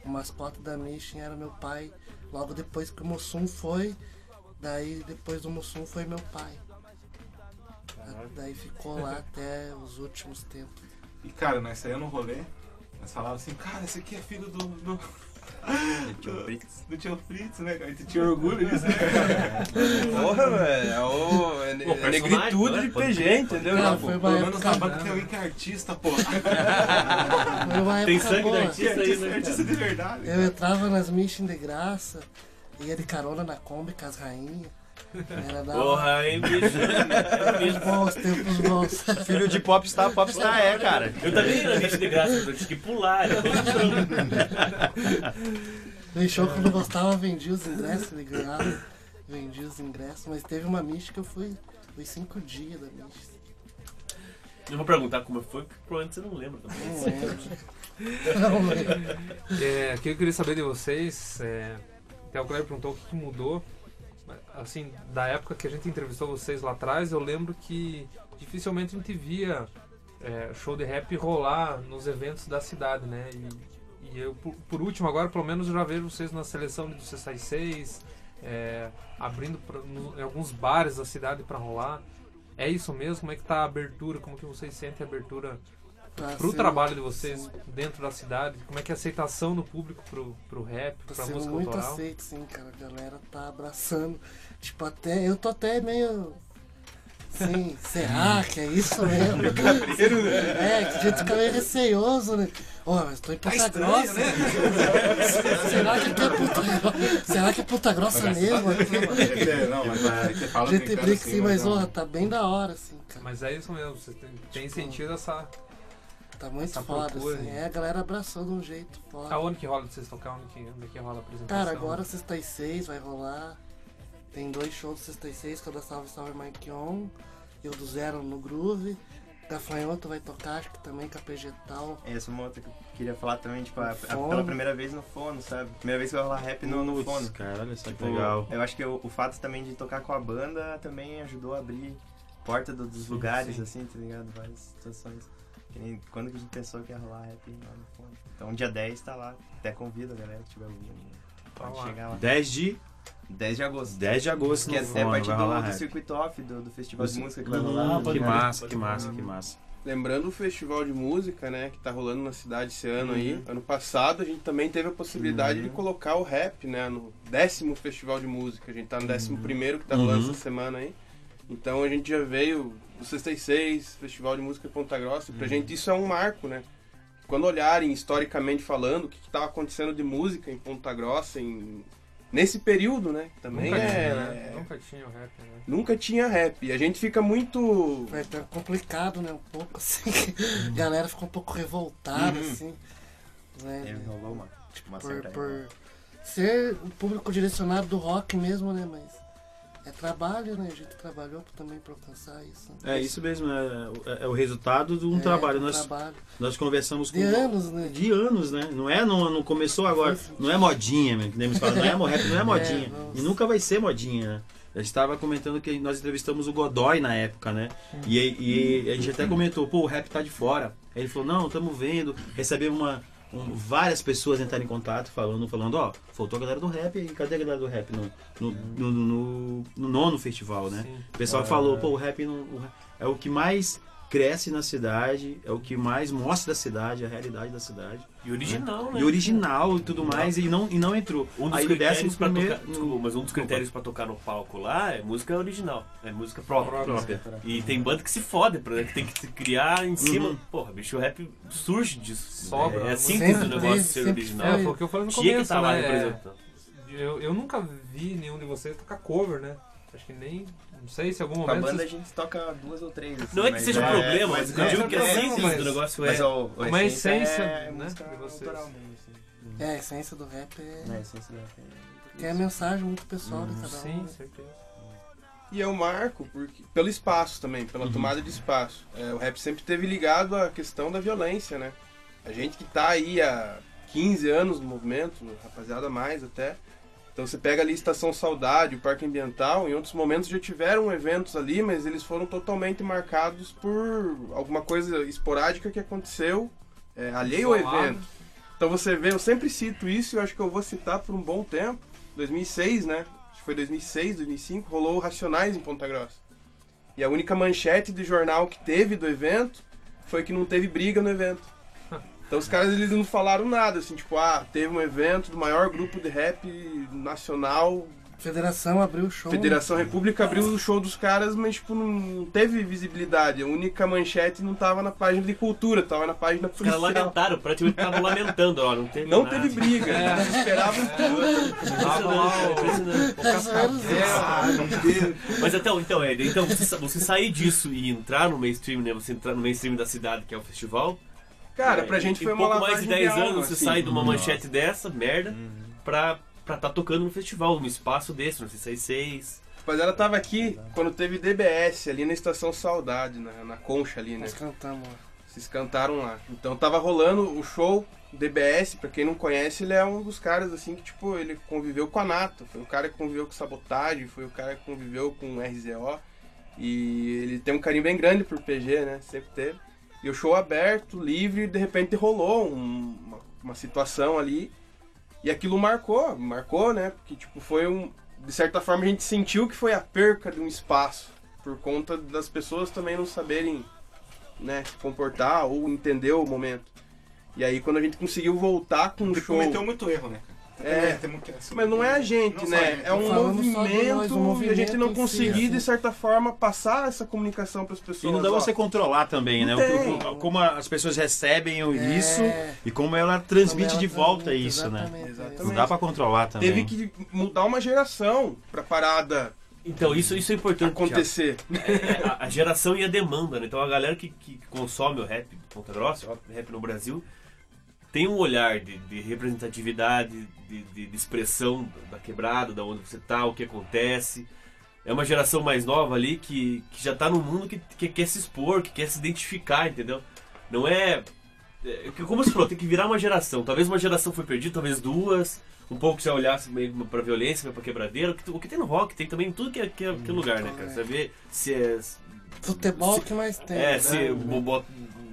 E: O mascote da Mission era meu pai. Logo depois que o Mussum foi, daí depois do Mussum foi meu pai. Daí ficou lá até os últimos tempos.
F: E cara, nós saímos no rolê, nós falávamos assim, cara, esse aqui é filho do. do...
G: Tio Fritz.
F: Do tio Fritz, né, cara? Tu tinha orgulho disso, né, cara?
I: Porra, velho. É, o, é,
C: Pô,
I: é negritude
C: né?
I: de PG, entendeu?
E: Cara, foi uma
F: Pelo menos na banca tem alguém que é artista, pô.
C: Tem sangue
E: boa.
F: Que
C: artista aí, né?
F: artista de verdade.
E: Eu entrava nas Mission de graça, ia de carona na Kombi com as rainhas. Era da
C: Porra, hein, bicho?
E: Tempos bons, tempos bons.
B: Filho de popstar, popstar é, cara.
C: Eu também era bicho de graça, eu tinha que pular.
E: No show que eu não gostava, vendia os ingressos, ele ganhava, vendia os ingressos, mas teve uma Mission que eu fui, fui cinco dias da Mission.
C: Eu vou perguntar como foi, porque provavelmente você não lembra também.
E: Não lembro. Não lembro.
D: É, o que eu queria saber de vocês, é, até o Cleber perguntou o que mudou. Assim, da época que a gente entrevistou vocês lá atrás, eu lembro que dificilmente a gente via é, show de rap rolar nos eventos da cidade, né? E, e eu, por, por último, agora pelo menos eu já vejo vocês na seleção do C66, é, abrindo pra, no- alguns bares da cidade para rolar. É isso mesmo? Como é que tá a abertura? Como que vocês sentem a abertura
E: Tá
D: pro trabalho de vocês dentro da cidade? Como é que é a aceitação do público pro, pro rap,
E: Tá
D: pra
E: sendo
D: música
E: muito
D: autoral?
E: aceito, sim, cara. A galera tá abraçando. Tipo, até. Eu tô até meio. Sim, será que é isso mesmo? É, que a gente fica meio receioso, né? Ó, mas tô em
F: Tá
E: Ponta Grossa. Será que aqui é Ponta Grossa? Será que é Ponta Grossa mesmo?
F: É, Não, mas você
E: A
F: fala
E: gente brinca assim, mas ó, tá bem da hora, assim, cara.
D: Mas é isso mesmo, você tem, tem sentido essa.
E: Tá muito
D: essa
E: foda,
D: procura
E: assim. É, a galera abraçou de um jeito foda.
D: Aonde que rola de vocês tocar? Onde que, onde que rola a apresentação?
E: Cara, agora sexta e seis vai rolar. Tem dois shows sexta e seis, que é o da Salve Salve Mike On e o do Zero no Groove. Gafanhoto vai tocar, acho que também com a Vegetal.
G: Essa é uma outra que eu queria falar também, tipo, a- a- pela primeira vez no fono, sabe? Primeira vez que vai rolar rap no, no fono.
B: cara, olha só que
G: Tipo,
B: legal.
G: Eu acho que o, o fato também de tocar com a banda também ajudou a abrir porta do- dos lugares,
D: sim.
G: assim, tá ligado? Várias situações. Que quando que a gente pensou que ia rolar rap lá no fono. Então dia 10 tá lá. Até convido a galera que tiver ouvindo. Pode
D: Tá lá.
G: chegar lá.
B: 10 de,
G: 10 de agosto.
B: 10 de agosto
G: Que é, é
B: Fono,
G: parte
B: vai
G: do, do circuito off, do, do festival de música que vai rolar.
B: que
C: pode
B: massa, que massa, que massa.
I: Lembrando o festival de música, né, que tá rolando na cidade esse ano aí.
G: Uhum.
I: Ano passado a gente também teve a possibilidade
G: Uhum.
I: de colocar o rap, né, no décimo festival de música. A gente tá no décimo primeiro que tá rolando
B: Uhum.
I: essa semana aí. Então a gente já veio do 66, Festival de Música em Ponta Grossa. Pra gente isso é um marco, né? Quando olharem historicamente falando o que estava acontecendo de música em Ponta Grossa em nesse período, né? Também
D: nunca,
I: é,
D: tinha, né?
I: é-
D: nunca tinha o rap, né?
I: nunca tinha rap. E a gente fica muito
E: Foi até complicado, né? Um pouco assim. A galera ficou um pouco revoltada,
G: Uhum.
E: assim. Né?
G: É, rolou uma, uma
E: por, por ser um público direcionado do rock mesmo, né? Mas é trabalho, né? A gente trabalhou também pra alcançar isso.
B: É isso mesmo, é, é- é o resultado de um
E: É,
B: trabalho.
E: um
B: Nós,
E: trabalho.
B: nós conversamos com.
E: De anos, né?
B: De anos, né? Não é, não, não começou agora. Não é modinha, né? que nem não é rap, não é modinha.
E: não.
B: E nunca vai ser modinha, né? A gente estava comentando que nós entrevistamos o Godoy na época, né? E, e a gente até comentou, pô, o rap tá de fora. Aí ele falou, não, estamos vendo. Recebemos uma, um- várias pessoas entraram em contato falando, falando, ó, faltou a galera do rap aí, cadê a galera do rap no, no, no, no- no nono festival, né?
D: Sim.
B: O pessoal falou, pô, o rap, não, o rap é o que mais cresce na cidade, é o que mais mostra da cidade, a realidade da cidade.
C: E original, né?
B: E original e tudo mais, e não, e não entrou.
C: Um dos
B: Aí
C: critérios pra
B: primeiro.
C: tocar, desculpa, mas um dos critérios pra tocar no palco lá é música original, é música própria.
B: Própria.
C: E tem banda que se fode, pra- que tem que se criar em cima.
B: Uhum.
C: Porra, bicho, o rap surge disso.
D: Sobra,
C: é, é
D: né?
C: do
E: Sempre
C: negócio
E: teve,
C: ser original.
D: É, foi o que eu falei no
C: Tinha que
D: começo,
C: estar lá
D: né? É,
C: representando.
D: de eu, eu nunca vi nenhum de vocês tocar cover, né? Acho que nem. Não sei se em algum
G: Com a
D: momento.
G: banda a gente toca duas ou três. assim,
C: Não é que seja problema, mas eu
G: é,
C: digo que a
G: é,
D: mas-
C: do negócio
G: Mas
C: é.
G: o, o
D: Uma essência,
G: é
D: né, de vocês.
G: assim.
E: É, a essência do rap é.
G: É, a essência do rap é-
E: é a mensagem muito pessoal de cada um.
D: Sim, certeza.
I: E eu marco porque, pelo espaço também, pela tomada de espaço. É, o rap sempre teve ligado à questão da violência, né? A gente que tá aí há 15 anos no movimento, rapaziada mais até. Então você pega ali Estação Saudade, o Parque Ambiental, em outros momentos já tiveram eventos ali, mas eles foram totalmente marcados por alguma coisa esporádica que aconteceu, é, alheio ao evento. Então você vê, eu sempre cito isso e eu acho que eu vou citar por um bom tempo. 2006, né? Acho que foi 2006, 2005, rolou Racionais em Ponta Grossa. E a única manchete de jornal que teve do evento foi que não teve briga no evento. Então os caras eles não falaram nada, assim, tipo, ah, teve um evento do maior grupo de rap nacional,
E: Federação abriu o show.
I: Federação República abriu o show dos caras, mas tipo, não teve visibilidade. A única manchete não tava na página de cultura, tava na página
C: Os caras
I: policial.
C: lamentaram, praticamente estavam lamentando, ó. Não teve
I: Não
C: nada.
I: teve briga, eles esperavam tudo.
F: Não teve.
C: Mas então, então, é, então você, você sair disso e entrar no mainstream, né? Você entrar no mainstream da cidade, que é o festival.
I: Cara,
C: é,
I: pra gente foi uma
C: pouco mais de
I: lavagem
C: 10
I: de alma,
C: anos você
I: assim.
C: sai de uma manchete dessa, merda, pra pra tá tocando no festival, num espaço desse, no C66.
I: Mas ela tava aqui quando teve DBS, ali na Estação Saudade, na, na concha ali, né?
E: Nós cantamos.
I: Vocês cantaram lá. Então tava rolando o show DBS, pra quem não conhece, ele é um dos caras assim que, tipo, ele conviveu com a Nato. Foi o cara que conviveu com Sabotagem, foi o cara que conviveu com RZO. E ele tem um carinho bem grande por PG, né? Sempre teve. E o show aberto, livre, e de repente rolou um- uma, uma situação ali. E aquilo marcou, marcou, né? Porque, tipo, foi um. De certa forma a gente sentiu que foi a perca de um espaço. Por conta das pessoas também não saberem né, se comportar ou entender o momento. E aí quando a gente conseguiu voltar com o show.
F: cometeu muito erro, né, cara?
I: É,
F: tem muito-
I: Mas não é a gente,
F: Não
I: né? É um movimento,
E: nós, o
I: e a
E: movimento
I: gente não conseguir,
E: assim.
I: de certa forma, passar essa comunicação para as pessoas.
B: E não dá
I: ó.
B: você controlar também, né? O como as pessoas recebem
E: É.
B: isso e como ela transmite
E: Como ela
B: de volta
E: transmite,
B: isso, né?
E: exatamente,
I: Exatamente.
B: Não dá pra controlar também.
I: Teve que mudar uma geração pra parada
C: Então, isso, isso é importante.
I: Acontecer.
C: É, a, a geração e a demanda, né? Então a galera que, que consome o rap Ponta Grossa, o rap no Brasil, tem um olhar de, de representatividade, de, de- de expressão da quebrada, da onde você tá, o que acontece. É uma geração mais nova ali que, que já tá num mundo que, que quer se expor, que quer se identificar, entendeu? Não é. é como você falou, tem que virar uma geração. Talvez uma geração foi perdida, talvez duas. Um pouco já olhasse meio pra violência, meio pra quebradeira. O que, o que tem no rock, tem também em tudo que é, que é, que é lugar, né, cara? Você vê se é.
E: Futebol
C: se-
E: que mais tem.
C: É,
E: né?
C: se bo- bo-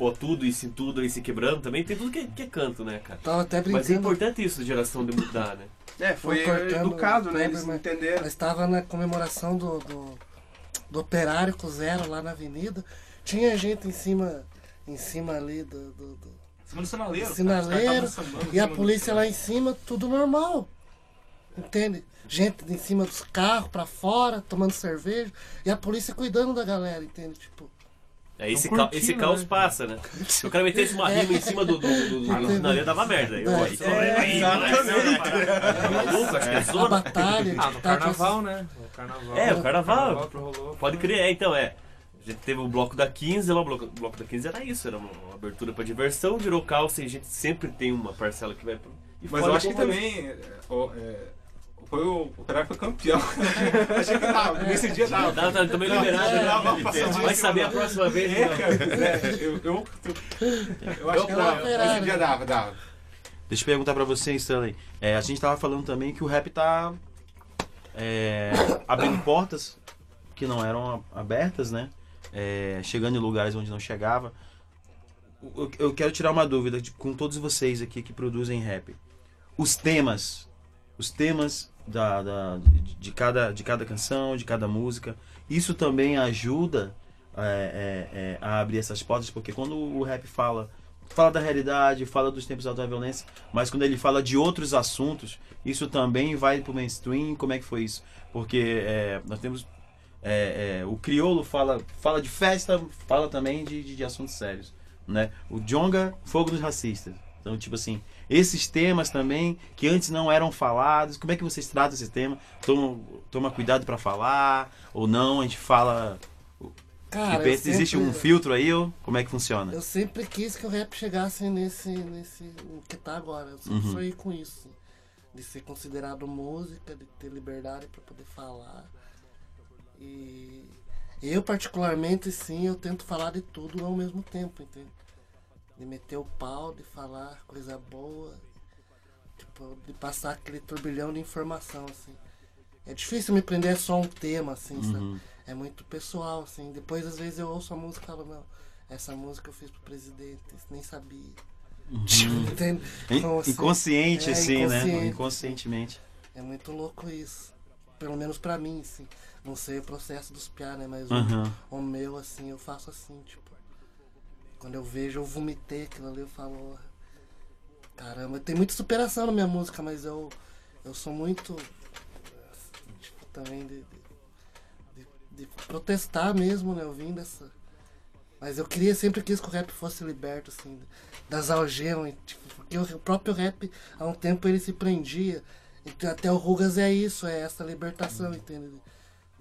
C: botudo e cintudo aí se quebrando também, tem tudo que, é- que é canto, né, cara?
E: Tava até
C: Mas é
E: brincando.
C: importante isso, geração de mudar, né?
I: É, foi educado, né? Eles entenderam.
E: Nós estava na comemoração do, do, do operário com zero lá na avenida. Tinha gente em cima, em cima ali do, do, do
F: Cima do sinaleiro. cara.
E: sinaleiro e a
F: do-
E: polícia lá em cima, tudo normal. Entende? Gente em cima dos carros, pra fora, tomando cerveja. E a polícia cuidando da galera, entende? Tipo,
C: Aí esse,
D: Tão
C: ca-
D: curtindo,
C: esse caos
D: né?
C: passa, né? Se o cara metesse uma rima em cima do, do, do, sinaleiro, dava merda. Aí, ó, isso é, é é
E: a batalha.
D: Ah, no
E: tá,
D: carnaval, né? O carnaval.
C: É, o carnaval. Pode crer, é, então é. A gente teve o bloco da 15, lá o bloco, o bloco da 15 era isso, era uma, uma abertura pra diversão, virou caos e a gente sempre tem uma parcela que vai pro. E
F: Mas eu acho que também. é, ó, é, foi o, o Operário foi campeão. Achei que tava. Nesse dia dava.
C: Tá, tá, também liberado,
F: Não, dava
C: né? Vai saber a próxima vez.
F: É,
C: né?
F: cara, é, eu, eu, eu acho que dava.
E: operário.
F: Esse dia dava, dava.
B: Deixa eu perguntar pra você, Stanley. É, a gente tava falando também que o rap tá é, abrindo portas que não eram abertas, né? É, chegando em lugares onde não chegava. Eu, eu quero tirar uma dúvida de- com todos vocês aqui que produzem rap. Os temas, os temas da, da- de, cada, de cada canção, de cada música, isso também ajuda é, é, é, a abrir essas portas, porque quando o rap fala fala da realidade, fala dos tempos da violência, mas quando ele fala de outros assuntos, isso também vai pro mainstream. Como é que foi isso? Porque é, nós temos é, é, o crioulo fala fala de festa, fala também de, de, de assuntos sérios, né? O Jonga, fogo dos racistas, Então, tipo assim, esses temas também que antes não eram falados, como é que vocês tratam esse tema? Toma, toma cuidado pra falar ou não? A gente fala.
E: Cara, eu
B: repente existe um
E: sempre-
B: filtro aí ou como é que funciona?
E: Eu sempre quis que o rap chegasse nesse, nesse o que tá agora. Eu sempre
B: Uhum.
E: sonhei com isso. De ser considerado música, de ter liberdade pra poder falar. E eu particularmente sim, eu tento falar de tudo ao mesmo tempo, entende? De meter o pau, de falar coisa boa, tipo, de passar aquele turbilhão de informação, assim. É difícil me prender só um tema, assim,
B: Uhum.
E: sabe? É muito pessoal, assim. Depois, às vezes, eu ouço a música e falo, não, essa música eu fiz pro presidente, nem sabia. Entende?
B: In-
E: Então, assim,
B: Inconsciente,
E: é,
B: assim, né?
E: inconsciente.
B: Inconscientemente.
E: É muito louco isso. Pelo menos pra mim, assim. Não sei o processo dos piá, né? Mas o-
B: Aham.
E: o, meu, assim, eu faço assim, tipo. Quando eu vejo, eu vomitei aquilo ali, eu falo. Caramba, tem muita superação na minha música, mas eu, eu sou muito. Tipo, também de, de, de- protestar mesmo, né? Ouvindo essa. Mas eu queria, sempre quis que o rap fosse liberto, assim, das algemas, tipo, porque o próprio rap, há um tempo, ele se prendia. Então, até o Rugas é isso, é essa libertação, entende?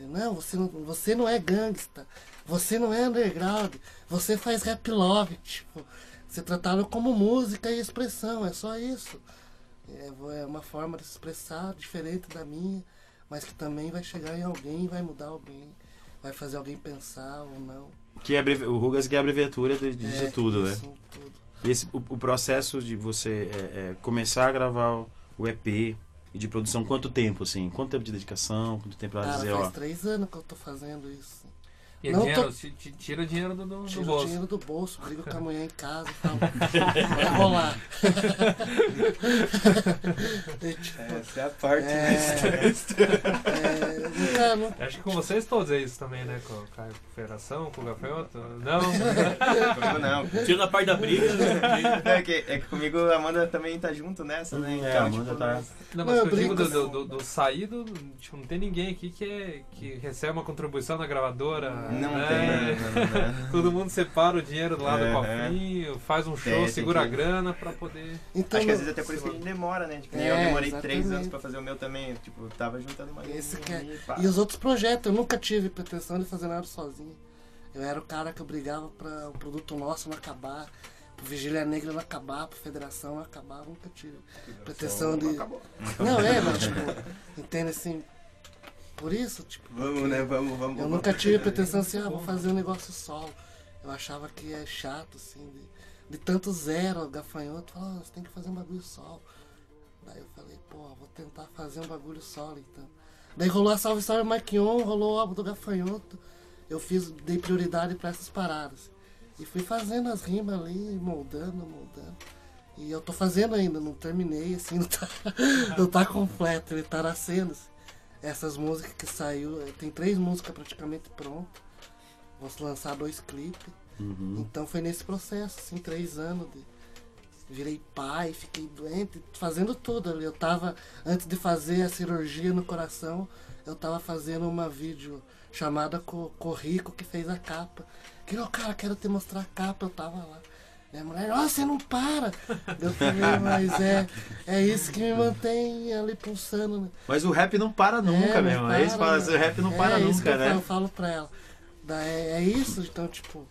E: Não, você não, você não é gangsta, você não é underground, você faz rap love, tipo, ser tratado como música e expressão, é só isso. É, é uma forma de se expressar diferente da minha, mas que também vai chegar em alguém, vai mudar alguém, vai fazer alguém pensar ou não.
B: Que é o Rugas que é a abreviatura de, de
E: É,
B: tudo, né?
E: tudo.
B: E esse, o, o processo de você é, é, começar a gravar o EP e de produção, quanto tempo, assim? Quanto tempo de dedicação? Quanto tempo pra
E: Cara,
B: dizer,
E: faz
B: ó...
E: três anos que eu tô fazendo isso.
D: E é
E: Não,
D: dinheiro,
E: tô-
D: ti- ti- tira dinheiro do, do, do
E: Tiro o
D: bolso.
E: dinheiro do bolso, brigo com a mulher em casa e falo, vai rolar. E, tipo,
G: Essa é a parte
E: É.
G: mais
E: é, nunca,
D: Acho que com vocês todos é isso também, né? Com, com a Federação, com o Gafanhoto. Não,
G: Comigo não.
C: Tira a parte da briga, né?
G: É que, é que comigo a Amanda também tá junto nessa, né?
B: É, a Amanda
G: tipo,
B: tá-
D: não
E: Não,
D: mas
E: eu
D: eu digo do, do, do, do saído, tipo, não tem ninguém aqui que, é, que recebe uma contribuição na gravadora.
G: Não
D: né?
G: tem, não, não, não.
D: Todo mundo separa o dinheiro do lado do
G: Aham.
D: cofrinho, faz um show,
G: Tem, tem
D: segura a
G: que-
D: grana pra poder.
E: Então,
G: Acho que às vezes até por isso que a gente demora, né? Tipo,
E: É,
G: eu demorei três
E: exatamente.
G: anos pra fazer o meu também. Tipo, tava juntando uma
E: Esse que é-
G: e
E: os outros projetos, eu nunca tive pretensão de fazer nada sozinho. Eu era o cara que eu brigava pra o produto nosso não acabar, pro Vigília Negra não acabar, pro Federação não acabar, eu nunca tive pretensão de. Não, é, mas tipo, entende assim. Por isso, tipo,
G: Vamos, né? Vamos, vamos.
E: eu
G: vamos.
E: nunca tive pretensão assim, ah, vou fazer um negócio solo. Eu achava que é chato, assim, de, de tanto zero, gafanhoto, falava, ah, você tem que fazer um bagulho solo. Daí eu falei, pô, vou tentar fazer um bagulho solo então. Daí rolou a Salve Salve Marquion, rolou o álbum do gafanhoto. Eu fiz, dei prioridade pra essas paradas. E fui fazendo as rimas ali, moldando, moldando. E eu tô fazendo ainda, não terminei, assim, não tá, não tá completo, ele tá nascendo. assim. Essas músicas que saiu, eh, tem três músicas praticamente prontas. Vou lançar dois clipes.
B: Uhum.
E: Então foi nesse processo, assim, três anos de. Virei pai, fiquei doente, fazendo tudo ali. Eu tava, antes de fazer a cirurgia no coração, eu tava fazendo uma vídeo chamada com com o Rico que fez a capa. Que o cara, quero te mostrar a capa, eu tava lá. Minha mulher, nossa, você não para! Eu falei, mas é, é isso que me mantém ali pulsando, né?
B: Mas o rap não para nunca,
E: É,
B: meu
E: não
B: irmão. É isso,
E: para,
B: fala,
E: né?
B: o rap não
E: É
B: para
E: que
B: nunca,
E: eu
B: né?
E: eu falo pra ela. É, é isso, então, tipo,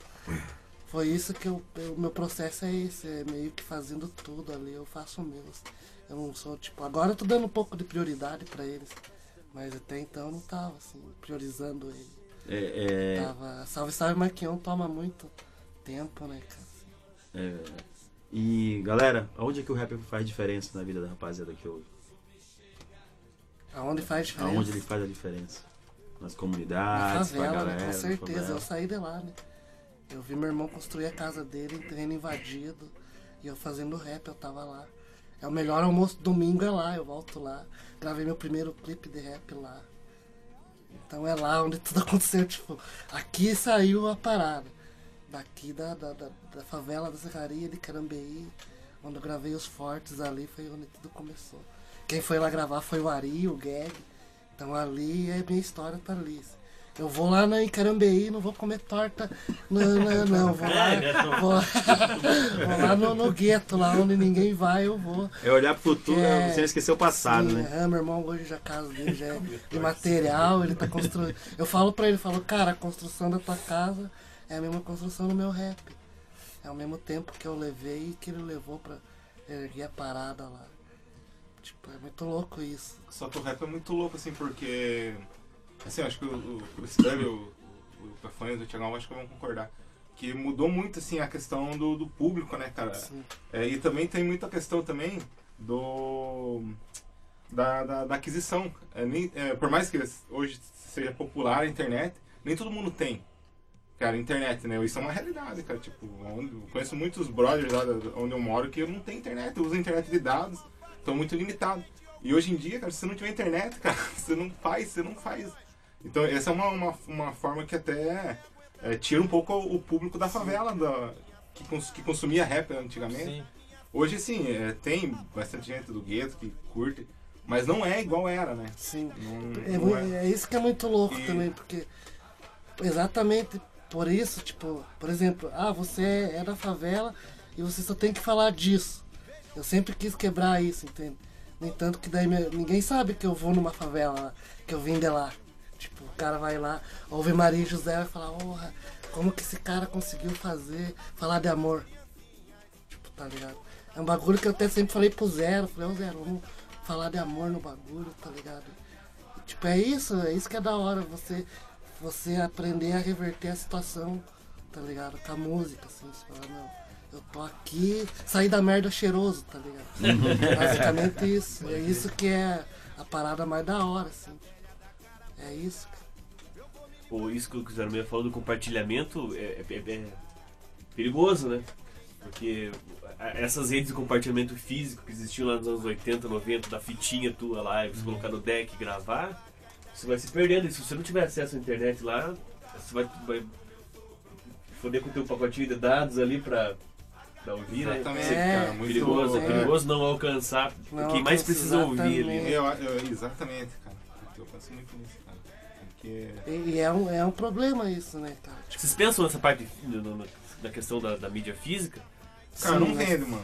E: foi isso que eu, o meu processo é esse, é meio que fazendo tudo ali, eu faço o meu. assim. Eu não sou, tipo, agora eu tô dando um pouco de prioridade pra eles, mas até então eu não tava, assim, priorizando ele.
B: É, é,
E: Tava, salve, salve, Marquion toma muito tempo, né, cara?
B: É, e, galera, onde é que o rap faz diferença na vida da rapaziada que ouve?
E: Aonde faz diferença?
B: Aonde ele faz a diferença? Nas
E: Na
B: comunidades, pra
E: favela,
B: galera,
E: né?
B: na
E: com certeza. Eu saí de lá, né? Eu vi meu irmão construir a casa dele, em terreno invadido. E eu fazendo rap, eu tava lá. É o melhor almoço domingo é lá, eu volto lá. Gravei meu primeiro clipe de rap lá. Então é lá onde tudo aconteceu, tipo, aqui saiu a parada. Daqui da, da, da, da favela da Serraria de Carambeí, onde eu gravei os fortes ali, foi onde tudo começou. Quem foi lá gravar foi o Ari, o Gag. Então ali é minha história tá ali. Eu vou lá na Icarambeí, não vou comer torta. Não, não, não. Vou lá,
C: É, né, Tom?
E: vou, vou lá no, no gueto, lá onde ninguém vai, eu vou.
B: É olhar pro futuro,
E: É.
B: sem esquecer o passado,
E: Sim,
B: né?
E: é, meu irmão hoje já casa dele já é de material, ele tá construindo. Eu falo pra ele, falo, cara, a construção da tua casa é a mesma construção do meu rap. É ao mesmo tempo que eu levei e que ele levou pra erguer a parada lá. Tipo, é muito louco isso.
F: Só que o rap é muito louco, assim, porque. Assim, eu acho que o, o, o Stanley, o, o, o Tafanes, o Thiagão, acho que vão concordar. Que mudou muito, assim, a questão do, do público, né, cara?
E: Assim.
F: É, e também tem muita questão também do. Da, da, da aquisição. É, nem, é, por mais que hoje seja popular a internet, nem todo mundo tem. Cara, internet, né? Isso é uma realidade, cara. Tipo, onde, eu conheço muitos brothers lá onde eu moro que eu não tenho internet, eu uso internet de dados, estão muito limitado. E hoje em dia, cara, se você não tiver internet, cara, você não faz, você não faz. Então essa é uma, uma, uma forma que até é, tira um pouco o público da favela, da, que, cons- que consumia rap antigamente.
D: Sim.
F: Hoje sim, é, tem bastante gente do gueto que curte, mas não é igual era, né?
E: Sim.
F: Não,
E: É,
F: não é.
E: é isso que é muito louco
F: E-
E: também, porque exatamente por isso, tipo, por exemplo, ah, você é da favela e você só tem que falar disso. Eu sempre quis quebrar isso, entende? No entanto que daí ninguém sabe que eu vou numa favela que eu vim de lá. Tipo, o cara vai lá, ouve Maria José e vai falar, porra, como que esse cara conseguiu fazer, falar de amor? Tipo, tá ligado? É um bagulho que eu até sempre falei pro Zero, falei, ô Zero, vamos falar de amor no bagulho, tá ligado? Tipo, é isso, é isso que é da hora, você, você aprender a reverter a situação, tá ligado? Com a música, assim, você fala, não, eu tô aqui, sair da merda cheiroso, tá ligado? Basicamente isso. É isso que é a parada mais da hora, assim. É isso.
C: Pô, isso que o Zero Meia falou do compartilhamento é, é- é perigoso, né? Porque essas redes de compartilhamento físico que existiam lá nos anos 80, 90, da fitinha tua lá, e você colocar no deck e gravar, você vai se perdendo. E se você não tiver acesso à internet lá, você vai, vai foder com o teu pacotinho de dados ali pra, pra ouvir,
F: Exatamente,
C: né?
E: É,
F: cara. Muito,
C: Perigoso, é
E: é.
C: perigoso não alcançar
E: Não
C: quem mais precisa ouvir ali.
E: exatamente.
C: né?
F: Eu, eu- exatamente, cara. Eu penso muito nisso, cara. Porque.
E: E, é, um, é um problema isso, né, cara? Tipo,
C: Vocês pensam nessa parte no- no- da questão da, da mídia física?
F: Cara,
E: sim,
F: não
E: mas-
F: mano.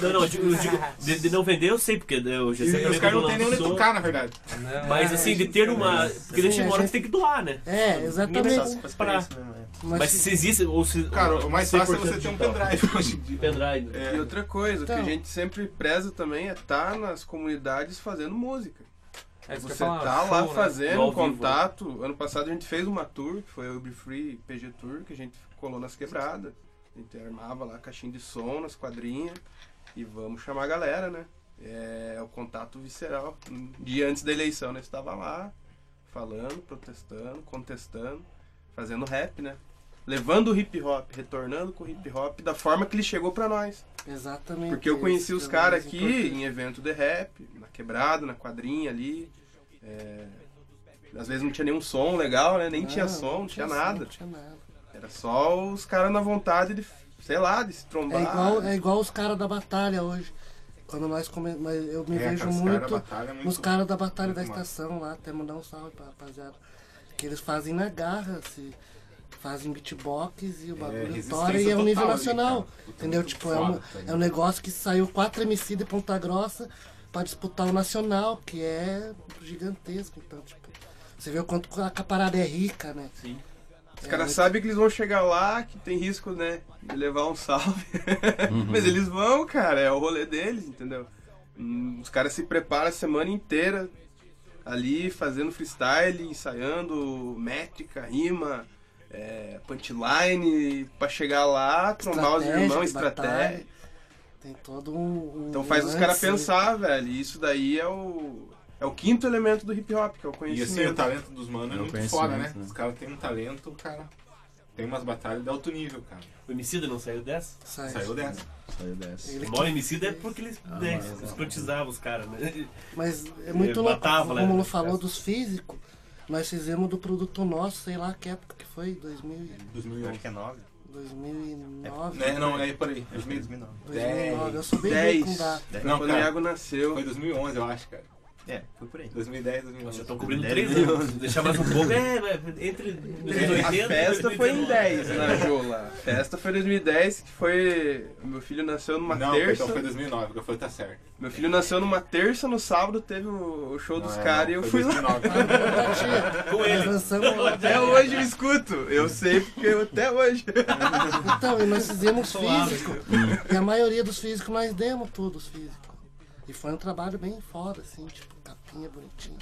C: Não, não, eu digo- eu digo- de, de não vender eu sei, porque né, o
F: E,
C: GC
F: e
C: também
F: os caras não tem nem onde tocar, na verdade.
D: Né?
C: Mas
D: É,
C: assim, de ter
D: que-
C: uma. Porque
E: Sim,
C: chega
E: a
C: uma hora que
E: gente-
C: você tem que doar, né?
E: É, exatamente.
C: vai
G: Só faz
C: parar.
G: preço mesmo, é.
E: Mas,
C: Mas se existe, ou se.
F: Cara, o mais fácil é você
C: 100%
F: ter um pendrive hoje em dia.
C: Pendrive. né?
F: É.
I: E outra coisa, que
E: Então.
I: a gente sempre preza também é estar nas comunidades fazendo música.
D: É isso que eu
I: Você tá
D: show,
I: lá
D: né?
I: fazendo um
C: vivo,
I: contato. Ano passado a gente fez uma tour, que foi a Uber Free PG Tour, que a gente colou nas quebradas. A gente armava lá a caixinha de som nas quadrinhas e vamos chamar a galera, né? É o contato visceral. Um dia antes da eleição, nós estava lá falando, protestando, contestando, fazendo rap, né? Levando o hip hop, retornando com o hip hop da forma que ele chegou pra nós.
E: exatamente.
I: Porque eu conheci os
E: é
I: caras aqui
E: importante.
I: em evento de rap, na quebrada, na quadrinha ali. É, Às vezes não tinha nenhum som legal, né? Nem tinha
E: Não,
I: som, não tinha
E: som,
I: nada.
E: Não tinha nada.
I: Era só os caras na vontade de, sei lá, de se trombar.
E: É igual, é igual os caras da batalha hoje. Quando nós come... mas eu me
F: É,
E: vejo
F: cara, os
E: muito
F: caras da batalha é muito-
E: nos caras da batalha da
F: muito massa.
E: estação lá, até mandar um salve pra rapaziada. Que eles fazem na garra, se fazem beatbox e o bagulho
F: resistência
E: estoura e é um nível
F: ali,
E: nacional.
F: cara. Puta,
E: entendeu? Tipo, é, um,
F: tá
E: é um negócio que saiu 4 MC de Ponta Grossa pra disputar o nacional, que é gigantesco. Então, tipo, você vê o quanto a parada é rica, né?
C: Sim.
I: Os caras sabem que eles vão chegar lá, que tem risco, né? De levar um salve. Mas eles vão, cara, é o rolê deles, entendeu? Hum, Os caras se preparam a semana inteira ali fazendo freestyle, ensaiando métrica, rima, é, punchline, pra chegar lá, trombar os irmãos, estratégia.
E: Tem todo um. um
I: Então faz os
E: lance,
I: caras pensar, velho. E isso daí é o. É o quinto elemento do hip hop, que é o
F: E
I: conhecimento.
F: assim, o talento dos manos é
B: É o
F: muito foda, né?
B: né?
F: Os caras têm um talento, cara. Tem umas batalhas de alto nível, cara.
C: O Emicida não saiu dessa?
E: Sai.
F: Saiu dessa.
B: Saiu dessa.
E: Ele
C: O maior Emicida é porque eles
B: Ah,
C: né,
B: mas-
C: escrotizavam os caras, né?
E: Mas é muito louco.
C: matava,
E: Como
C: né,
E: o falou dos físicos, nós fizemos do produto nosso, sei lá que época que foi, 2000, e-
F: 2011.
G: Acho que é 9.
E: 2009.
F: É, não, é por aí.
G: É 2009.
E: 2009. Eu sou bem ruim
I: 10.
E: com data.
I: Foi
F: Não,
I: o Iago nasceu.
F: Foi 2011, eu acho, cara.
G: É, foi por aí.
F: 2010,
C: Nós
F: 2011.
C: já estamos cobrindo três anos. Deixar mais um pouco, é, é, entre
I: A
C: 80
I: festa foi em
C: 2019.
I: 10 na Jola. A festa foi em 2010, que foi. Meu filho nasceu numa
F: Não,
I: terça.
F: então foi 2009, porque eu falei, tá certo.
I: Meu filho nasceu numa terça, no sábado teve o show dos
F: Não, é,
I: caras e eu
F: foi
I: fui lá.
F: 2009.
C: Com ele.
I: Até hoje eu escuto. Eu sei porque eu, até hoje.
E: Então, e nós fizemos físico. E a maioria dos físicos nós demos todos físicos. E foi um trabalho bem foda, assim, tipo, capinha bonitinha.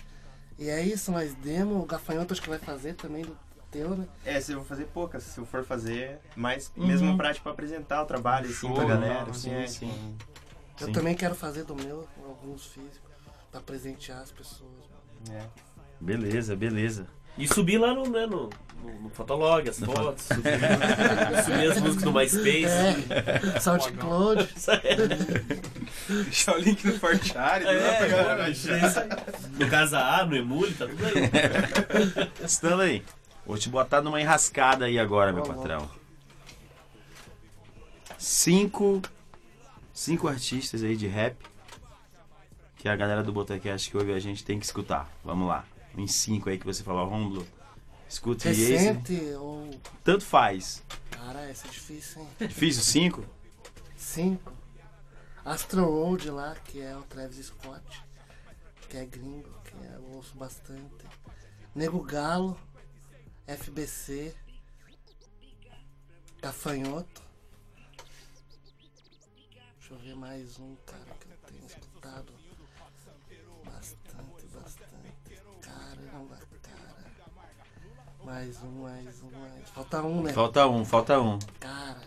E: E é isso, nós demos, o gafanhoto acho que vai fazer também do teu, né?
G: É, se eu vou fazer poucas, se eu for fazer mais,
B: Uhum.
G: mesmo pra, tipo, apresentar o trabalho, assim,
B: Show,
G: pra galera,
B: não,
G: assim,
B: sim,
G: é,
B: sim.
G: com-
E: Eu
B: Sim.
E: também quero fazer do meu, alguns físicos, pra presentear as pessoas.
G: é.
B: Beleza, beleza.
C: E subir lá no, né, no, no, no Fotolog, as fotos, subir, subir as músicas do MySpace.
E: É, SoundCloud.
I: Deixar o link no Forchari.
C: É, é aí. no Casa A, no Emule, tá tudo aí.
B: Stanley, vou te botar numa enrascada aí agora, meu patrão. Cinco, cinco artistas aí de rap que a galera do Botecast que ouve a gente tem que escutar. Vamos lá. Em cinco aí que você falou, Romulo. Escute esse.
E: Recente ou.
B: Tanto faz.
E: Cara, essa é difícil, hein?
B: Difícil, cinco?
E: Cinco. Astro Road lá, que é o Travis Scott, que é gringo, que é- eu ouço bastante. Nego Galo, FBC, Gafanhoto. Deixa eu ver mais um, cara, que eu tenho escutado Mais um, mais um, mais. Falta um, né?
B: Falta um, falta um.
E: Cara.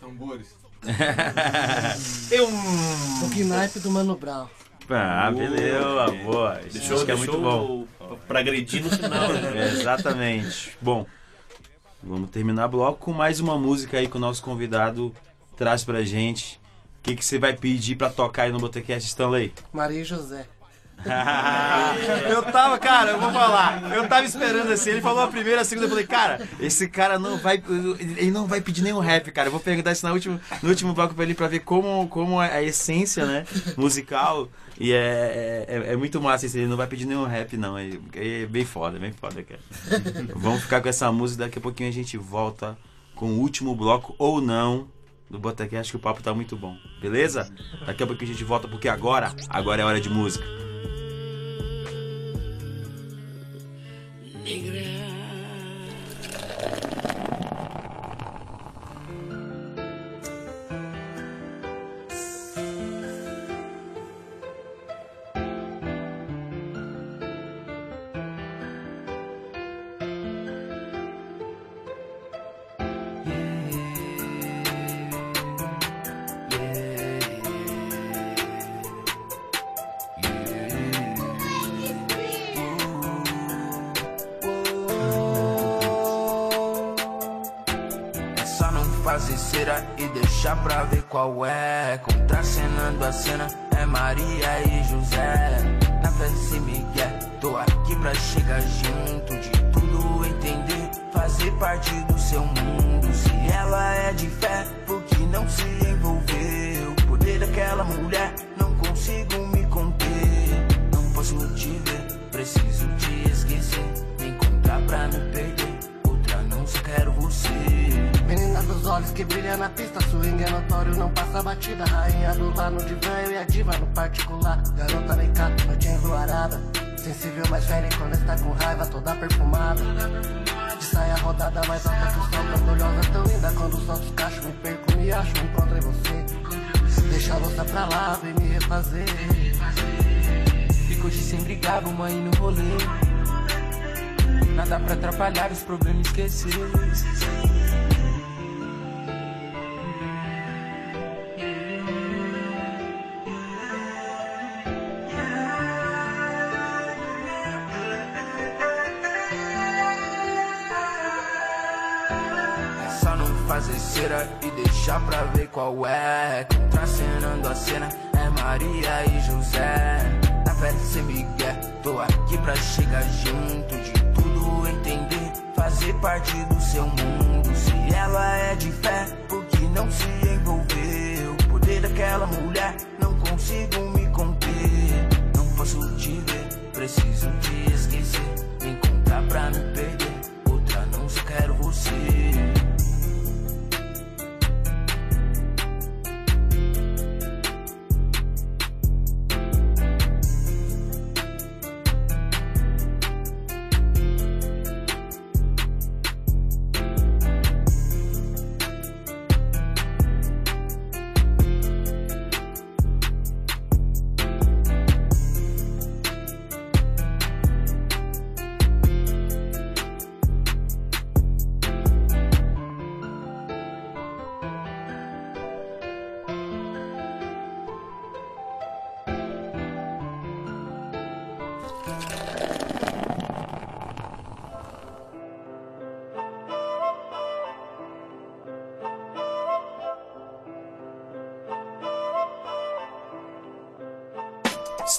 F: Tambores.
E: O Knife do Mano Brown.
B: Ah, beleza, boa. Isso
C: Deixou,
B: acho que é muito bom.
C: pra agredir no final, né?
B: É, exatamente. Bom, vamos terminar o bloco com mais uma música aí que o nosso convidado traz pra gente. O que, que você vai pedir pra tocar aí no Botecast Stanley?
E: Maria e José.
B: eu tava, cara, eu vou falar. Eu tava esperando assim. Ele falou a primeira, a segunda. Eu falei, cara, esse cara não vai. Ele não vai pedir nenhum rap, cara. Eu vou perguntar isso no último, no último bloco pra ele pra ver como, como é a essência, né? Musical. E é, é, é muito massa isso. Ele não vai pedir nenhum rap, não. É, é bem foda, bem foda, cara. Vamos ficar com essa música. Daqui a pouquinho a gente volta com o último bloco ou não do Botecast, que o papo tá muito bom. Beleza? Daqui a pouquinho a gente volta, porque agora, agora é hora de música.
J: Qual é. Contracenando a cena é Maria e José. Na festa e Miguel, tô aqui pra chegar junto. De tudo entender, fazer parte do seu mundo. Se ela é de fé,
E: batida. Rainha do lá no divã, eu e a diva no particular. Garota vem cá, noite enluarada. Sensível, mais velha quando está com raiva, toda perfumada. De saia rodada mais alta que o sol, candolhosa, tão linda. Quando os cachos, me perco, me acho, me encontro em você. Deixa a louça pra lá, vem me refazer.
J: Ficou de sem brigar, vamos aí no rolê. Nada pra atrapalhar os problemas esquecer. Deixar pra ver qual é. Contracenando a cena é Maria e José. Na festa sem Miguel, tô aqui pra chegar junto. De tudo entender, fazer parte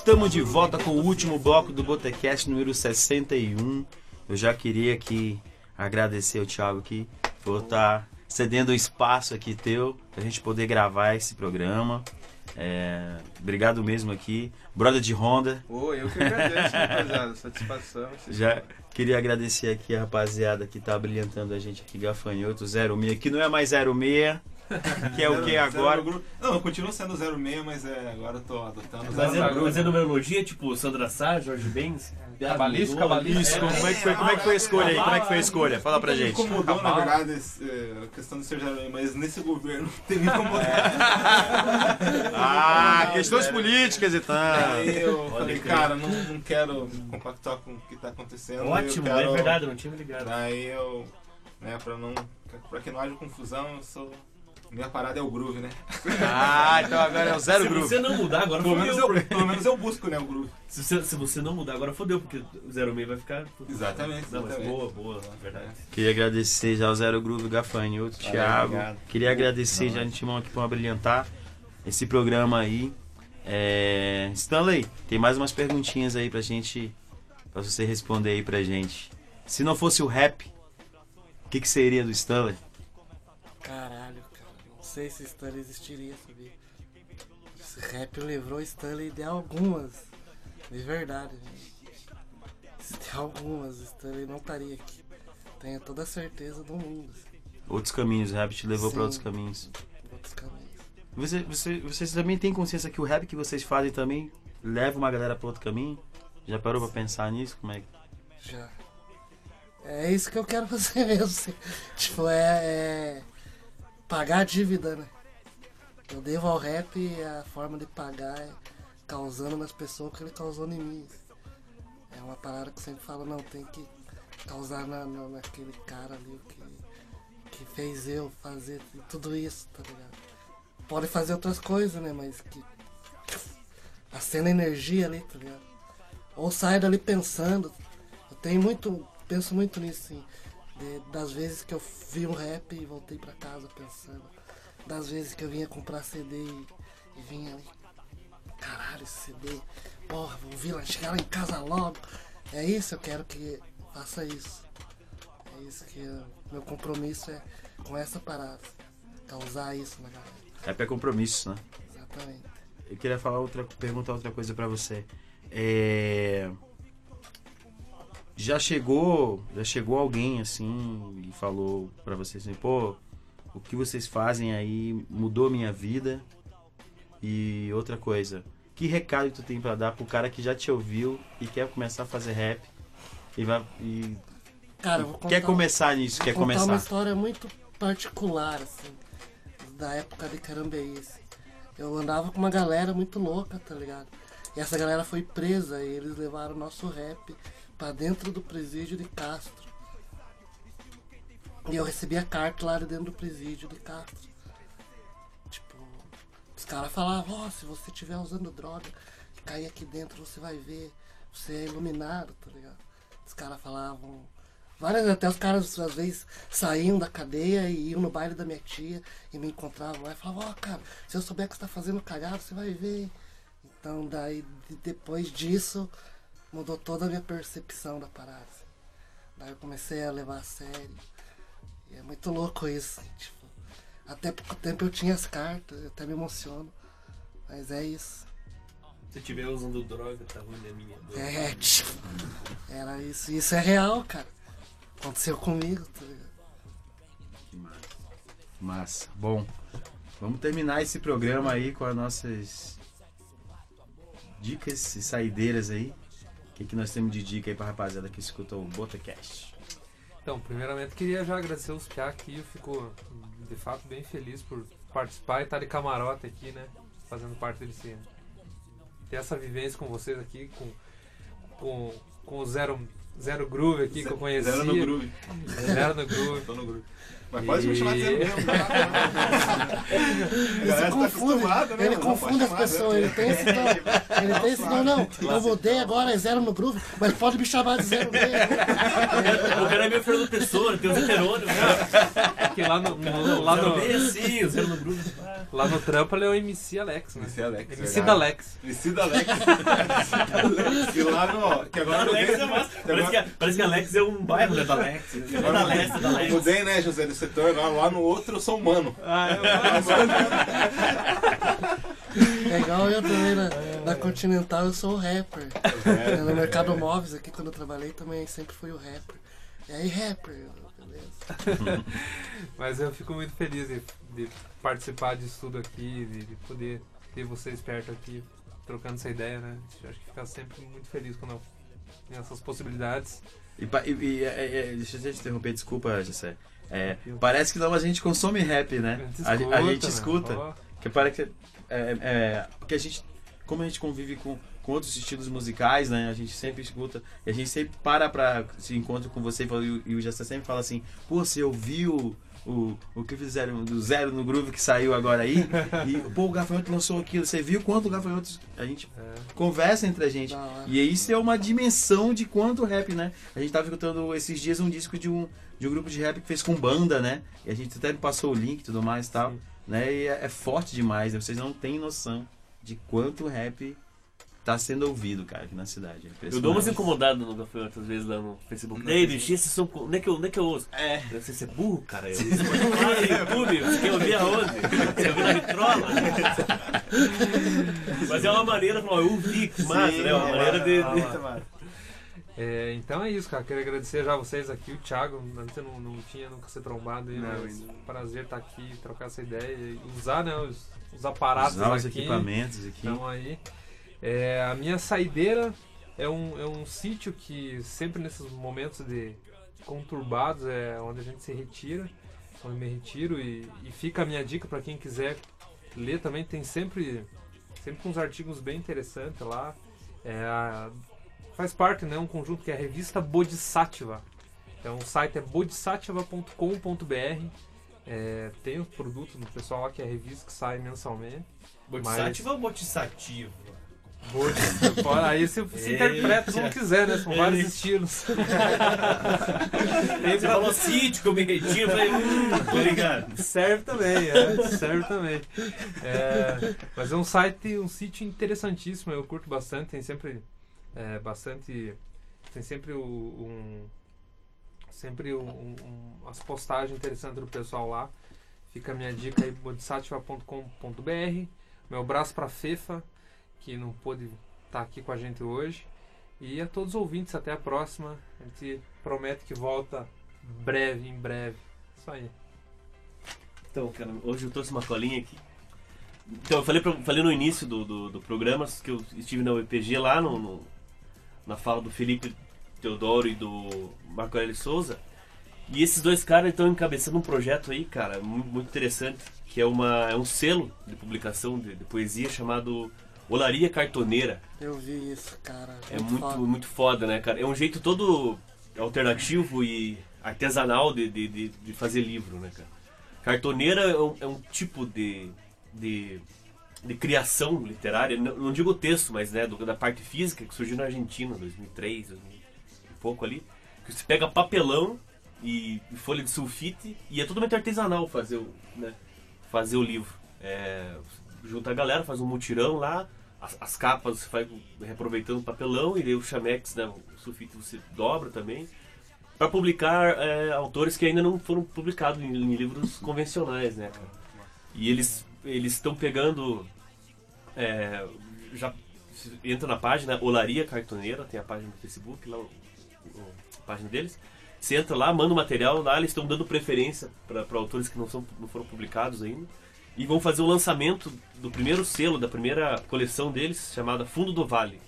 B: Estamos de volta com o último bloco do Botecast número 61. Eu já queria aqui agradecer ao Thiago aqui por estar cedendo o espaço aqui teu pra gente poder gravar esse programa. É, obrigado mesmo aqui. Brother de Honda.
I: Ô, eu que agradeço, rapaziada. Satisfação.
B: Já queria agradecer aqui a rapaziada que tá brilhantando a gente aqui, Gafanhoto 06, que não é mais 06, que é o que agora?
F: zero Não, eu continuo sendo 06, mas é, agora eu tô adotando
C: Mas é,
F: 06.
C: mas é numerologia, tipo Sandra Sá, Jorge Benz?
D: Cabalista,
C: Mudou,
D: cabalista.
B: Isso, como é, que foi, como é que foi a escolha aí? Como é que foi a escolha? Fala pra gente.
F: incomodou, na verdade, é, a questão de ser 06, mas nesse governo tem me incomodado.
B: Ah, questões políticas e tal.
F: Aí eu falei, cara, não, não quero compactuar com o que tá acontecendo.
C: Ótimo,
F: eu quero...
C: é verdade, eu não tinha me ligado.
F: Daí eu, né, pra não. Pra que não haja confusão, eu sou. Minha parada é o groove, né?
B: Ah, então agora é o zero
C: se
B: grupo.
C: você não mudar agora,
F: Pelo menos,
C: fodeu.
F: eu, pelo menos eu busco, né, o groove.
C: Se você, se você não mudar agora, fodeu, porque o 06 vai ficar...
F: Exatamente,
C: Não, mas
F: exatamente.
C: boa, boa, verdade.
B: Queria agradecer já o Zero Groove Gafanhoto, Thiago.
G: obrigado.
B: Queria agradecer já antemão aqui por brilhantar esse programa aí. É... Stanley, tem mais umas perguntinhas aí pra gente. Pra você responder aí pra gente. Se não fosse o rap, o que, que seria do Stanley?
E: Caralho, sei se Stanley existiria, sabia? Esse rap livrou Stanley de algumas. De verdade, gente. De algumas, Stanley não estaria aqui. Tenho toda a certeza do mundo. assim,
B: Outros caminhos, o rap te levou
E: Sim.
B: outros caminhos.
E: Outros caminhos.
B: Você, você, vocês também têm consciência que o rap que vocês fazem também leva uma galera pra outro caminho? Já parou pra pensar nisso? Como é que.
E: Já. É isso que eu quero fazer mesmo. assim. Tipo, é, é pagar a dívida, né? Eu devo ao rap e a forma de pagar é causando nas pessoas o que ele causou em mim. É uma parada que sempre falo, não, tem que causar na, na- naquele cara ali que, que fez eu fazer tudo isso, tá ligado? Pode fazer outras coisas, né? Mas que acenda energia ali, tá ligado? Ou sai dali pensando. Eu tenho muito. Penso muito nisso, assim. De- das vezes que eu vi um rap e voltei pra casa pensando. Das vezes que eu vinha comprar CD e, e vinha ali. Caralho, esse CD. Porra, vou vir lá, chegar lá em casa logo. É isso, eu quero que faça isso. É isso que eu- meu compromisso é com essa parada. Causar isso na galera.
B: Rap é compromisso, né?
E: Exatamente.
B: Eu queria falar outra, perguntar outra coisa pra você. É, Já chegou, já chegou alguém assim e falou pra você assim, pô, o que vocês fazem aí mudou minha vida. E outra coisa, que recado tu tem pra dar pro cara que já te ouviu e quer começar a fazer rap e vai e
E: Cara, vou
B: quer
E: contar-
B: começar nisso, quer
E: contar uma
B: começar.
E: história muito particular, assim, da época de Carambeíce. Eu andava com uma galera muito louca, tá ligado? E essa galera foi presa e eles levaram o nosso rap pra dentro do presídio de Castro. E eu recebi a carta lá de dentro do presídio de Castro. Tipo, os caras falavam, ó, se você estiver usando droga cair aqui dentro, você vai ver, você é iluminado, tá ligado? Os caras falavam. Várias até os caras às vezes saíam da cadeia e iam no baile da minha tia e me encontravam lá e falavam, ó cara, se eu souber que você tá fazendo cagada, você vai ver. Então daí de- depois disso mudou toda a minha percepção da parada. Daí eu comecei a levar a sério. E é muito louco isso, tipo. Até pouco tempo eu tinha as cartas, eu até me emociono. Mas é isso.
C: Se tiver usando droga, tá ruim da minha.
E: É, tipo. Era isso. Isso é real, cara. Aconteceu comigo, tá ligado?
B: Massa. Bom, vamos terminar esse programa aí com as nossas dicas e saideiras aí. O que, que nós temos de dica aí pra rapaziada que escutou o Botacast?
D: Então, primeiramente queria já agradecer os Piá aqui, eu fico de fato bem feliz por participar e estar de camarote aqui, né? Fazendo parte desse. ter essa vivência com vocês aqui, com, com, com o zero, Zero Groove aqui que eu conheci.
B: Zero no groove.
D: Zero no Groove.
B: Tô no groove.
F: Mas pode me chamar de zero mesmo. tá? A
E: Ele
F: tá
E: confunde,
F: acostumada, né?
E: ele confunde as pessoas,
F: né?
E: ele tem esse não, ele tem esse não, não, eu mudei agora, é zero no groove, mas pode me chamar de zero mesmo.
C: O cara é meio Fernando Pessoa, tem uns heterônimos. né?
D: É que lá no, no- lá, no,
C: assim, zero no grupo.
D: lá no trampo ele é o MC Alex, né?
F: MC Alex,
D: MC da Alex.
F: MC da Alex. E lá no. Que agora
C: Alex é massa. Parece que, parece que Alex é um bairro né, da Alex. Da Leste, da Leste.
F: mudei, né, José, setor. Lá, lá no outro eu sou humano.
D: Ah,
E: É igual eu também na, na Continental, eu sou o rapper. No mercado móveis aqui, quando eu trabalhei, também sempre fui o rapper. E aí, rapper, eu, beleza.
D: Mas eu fico muito feliz de, de participar disso tudo aqui, de, de poder ter vocês perto aqui, trocando essa ideia, né? Eu acho que fica sempre muito feliz quando eu tenho essas possibilidades.
B: E, pa- e- e- é- é- deixa eu te interromper, desculpa, Jessé. É, parece que não, mas a gente consome rap, né? A, a gente
D: né?
B: escuta. Que parece que é, é, porque a gente, como a gente convive com, com outros estilos musicais, né? A gente sempre escuta e a gente sempre para pra se encontra com você e, o- o Jessé sempre fala assim: Pô, você ouviu o, o que fizeram do Zero no Groove que saiu agora aí? E pô, o Gafanhoto lançou aquilo. Você viu quanto o Gafanhoto. A gente
D: é.
B: conversa entre a gente.
E: Da hora.
B: E isso é uma dimensão de quanto rap, né? A gente tava escutando esses dias um disco de um, de um grupo de rap que fez com banda, né? E a gente até passou o link e tudo mais e tal.
D: Sim.
B: Né? E é, é forte demais, né? Vocês não têm noção de quanto rap tá sendo ouvido, cara, aqui na cidade. É
C: Eu dou umas incomodadas no gafanhoto, às vezes, lá no Facebook. Ei, bicho, esses são. Onde é que eu, onde é que eu ouço? É. Não sei se é burro, cara. Eu uso Spotify, YouTube, você quer ouvir aonde? Você ouvir na vitrola? Mas é uma maneira, ó, eu ouvi, que massa, né? Uma maneira de. de-
G: Muito massa.
D: É, então é isso, cara. Queria agradecer já a vocês aqui, o Thiago. Antes eu não, não tinha nunca ser trombado aí,
G: Não,
D: mas
G: ainda.
D: é um prazer estar aqui, trocar essa ideia e usar né, os, os aparatos
B: Usar os
D: aqui.
B: equipamentos aqui.
D: Então aí. É, a minha saideira é um, é um sítio que sempre nesses momentos de conturbados é onde a gente se retira, onde me retiro e, e fica a minha dica para quem quiser ler também tem sempre sempre uns artigos bem interessantes lá. É, faz parte, né, um conjunto que é a revista Bodhisattva. Então o site é bodhisattva.com.br. É, tem os produtos do pessoal lá que é a revista que sai mensalmente.
C: Botissativa ou botissativa?
D: Fora- Aí você se
C: Eita.
D: interpreta como quiser, né? São vários estilos.
C: Você falou eu me retiro, falei, hum, tô ligado.
D: serve também, é, serve também. É, mas é um site, um sítio interessantíssimo, eu curto bastante, tem sempre é, bastante. Tem sempre o- um. Sempre um, um- as postagens interessantes do pessoal lá. Fica a minha dica aí, bodhisattva.com.br. Meu abraço pra Fefa, que não pôde estar aqui com a gente hoje. E a todos os ouvintes, até a próxima. A gente promete que volta breve, em breve. Isso aí.
C: Então, cara, hoje eu trouxe uma colinha aqui. Então, eu falei, pra- falei no início do, do, do programa que eu estive na UEPG lá no, no- na fala do Felipe Teodoro e do Marco Aurélio Souza. E esses dois caras estão encabeçando um projeto aí, cara, muito, muito interessante, que é, uma, é um selo de publicação de, de poesia chamado Olaria Cartoneira.
E: Eu vi isso, cara.
C: É muito,
E: foda.
C: muito foda, né, cara? É um jeito todo alternativo e artesanal de, de, de, de fazer livro, né, cara? Cartoneira é um, é um tipo de, de, de criação literária, não, não digo o texto, mas né, do- da parte física, que surgiu na Argentina, 2003, 2000 e pouco ali. Que você pega papelão e, e folha de sulfite e é totalmente artesanal fazer o, né, fazer o livro. É, junta a galera, faz um mutirão lá, as, as capas você vai reaproveitando o papelão e daí o chamex, né, o sulfite você dobra também. Para publicar é, autores que ainda não foram publicados em, em livros convencionais, né, cara? E eles eles estão pegando é, já entra na página Olaria Cartoneira, tem a página do Facebook lá, o- o- a página deles. Você entra lá, manda o material lá, eles estão dando preferência para autores que não, são, não foram publicados ainda. E vão fazer o lançamento do primeiro selo, da primeira coleção deles, chamada Fundo do Vale.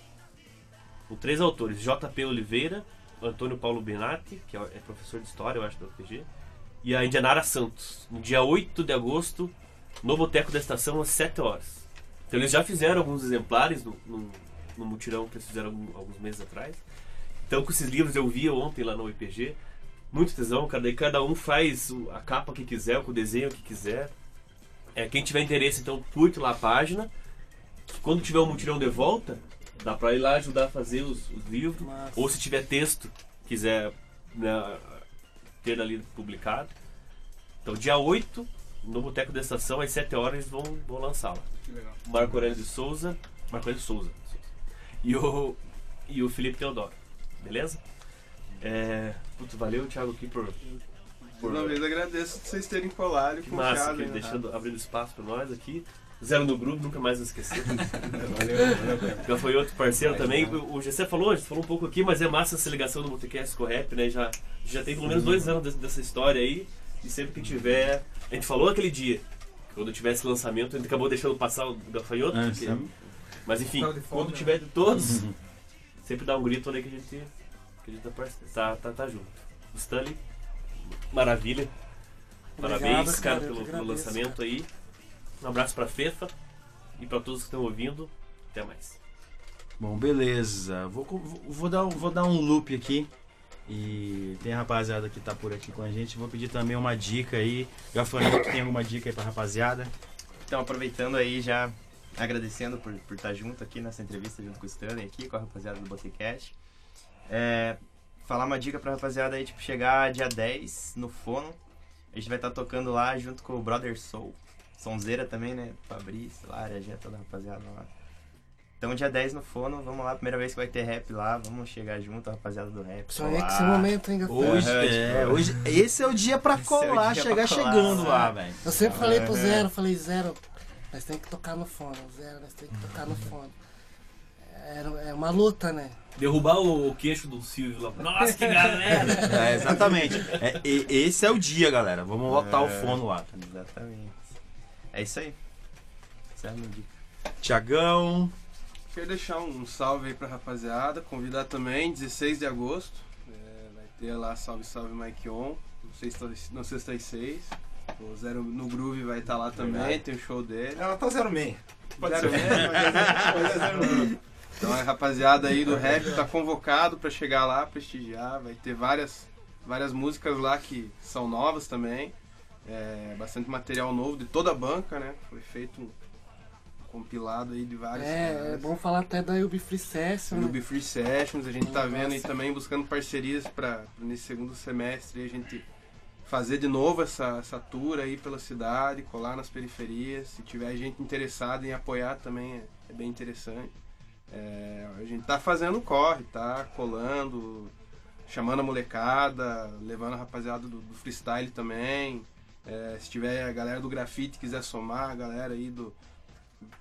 C: Com três autores, JP Oliveira, Antônio Paulo Benatti, que é é professor de História, eu acho, da UFG, e a Indianara Santos. No dia 8 de agosto, no Boteco da Estação, às 7 horas. Então eles já fizeram alguns exemplares no, no, no mutirão que eles fizeram alguns meses atrás. Então, com esses livros eu vi ontem lá no IPG, muito tesão, cara. Daí cada um faz a capa que quiser, com o desenho que quiser. É, quem tiver interesse, então curte lá a página. Quando tiver um mutirão de volta, dá pra ir lá ajudar a fazer os, os livros.
E: Massa.
C: Ou se tiver texto, quiser né, ter ali publicado. Então, dia 8, no Boteco da Estação, às 7 horas, eles vão, vão lançá-la. Marco Aurélio de Souza. Marco Aurélio de Souza. E o, e o Felipe Teodoro. Beleza? É, putz, valeu, Thiago, aqui por.
I: Por uma vez agradeço vocês terem colado e
C: Que massa,
I: confiado.
C: que
I: na
C: deixando, abrindo espaço pra nós aqui. Zero no grupo, nunca mais esquecer.
F: Valeu, valeu, cara.
C: Já foi outro parceiro também. O o GC falou, a gente falou um pouco aqui, mas é massa essa ligação do Multicast com o rap, né? Já, já tem pelo menos dois anos dessa história aí. E sempre que tiver. A gente falou aquele dia, quando tivesse lançamento, a gente acabou deixando passar o gafanhoto.
B: Ah,
C: porque- mas enfim, quando
D: né?
C: tiver de todos, sempre dá um grito ali que a gente, que a gente tá, tá, tá, tá junto. O Stanley, maravilha. Parabéns,
E: Obrigado,
C: cara, pelo,
E: que
C: pelo lançamento aí. Um abraço pra Fefa e pra todos que estão ouvindo. Até mais.
B: Bom, beleza. Vou, vou- vou, dar, um- vou dar um loop aqui. E tem a rapaziada que tá por aqui com a gente. Vou pedir também uma dica aí. Gafanhoto, tem alguma dica aí pra rapaziada?
G: Então, aproveitando aí já, agradecendo por, por estar junto aqui nessa entrevista, junto com o Stanley aqui, com a rapaziada do Botecast. É, falar uma dica pra rapaziada aí, tipo, chegar dia 10 no Fono. A gente vai estar tocando lá junto com o Brother Soul. Sonzeira também, né? Fabrício, Lara, já toda a rapaziada lá. Então, dia 10 no Fono, vamos lá, primeira vez que vai ter rap lá, vamos chegar junto, a rapaziada do rap.
E: Sonhei com
G: colar.
E: esse momento, hein, Gafanhoto?
B: Hoje, é,
G: tipo,
B: hoje, esse é o dia pra
G: é
B: colar,
G: dia
B: chegar
G: pra colar,
B: chegando lá, velho.
E: Eu sempre falei pro. Zero, falei, Zero, nós tem que tocar no fone, Zero, nós tem que tocar no fone. Era, é uma luta, né?
C: Derrubar o, queixo do Silvio lá. Nossa, que galera!
B: É, exatamente. É, e- esse é o dia, galera. Vamos lotar o
G: É.
B: fono lá.
G: Exatamente. É isso aí. Essa é a minha dica.
B: Tiagão.
I: Quero deixar um salve aí pra rapaziada, convidar também, 16 de agosto, é, vai ter lá Salve Salve Mike On, não sei se tá- não sei se tá às 6. O Zero no Groove vai estar lá também,
F: Verdade.
I: tem o show dele.
F: Ela tá 06. Pode
I: Zero
F: ser.
I: meia, mas é-
F: Mas é zero no-
I: Então a rapaziada aí do rap tá convocado pra chegar lá, prestigiar, vai ter várias, várias músicas lá que são novas também. É, bastante material novo de toda a banca, né? Foi feito um compilado aí de vários
E: É, é
I: caras.
E: bom falar até da Ubi Free Session,
I: No
E: né?
I: Free Sessions, a gente tá
E: Nossa.
I: vendo e também buscando parcerias para nesse segundo semestre a gente fazer de novo essa, essa tour aí pela cidade, colar nas periferias. Se tiver gente interessada em apoiar também é, é bem interessante. É, a gente tá fazendo corre, tá colando, chamando a molecada, levando a rapaziada do, do freestyle também. É, se tiver a galera do grafite quiser somar, a galera aí do,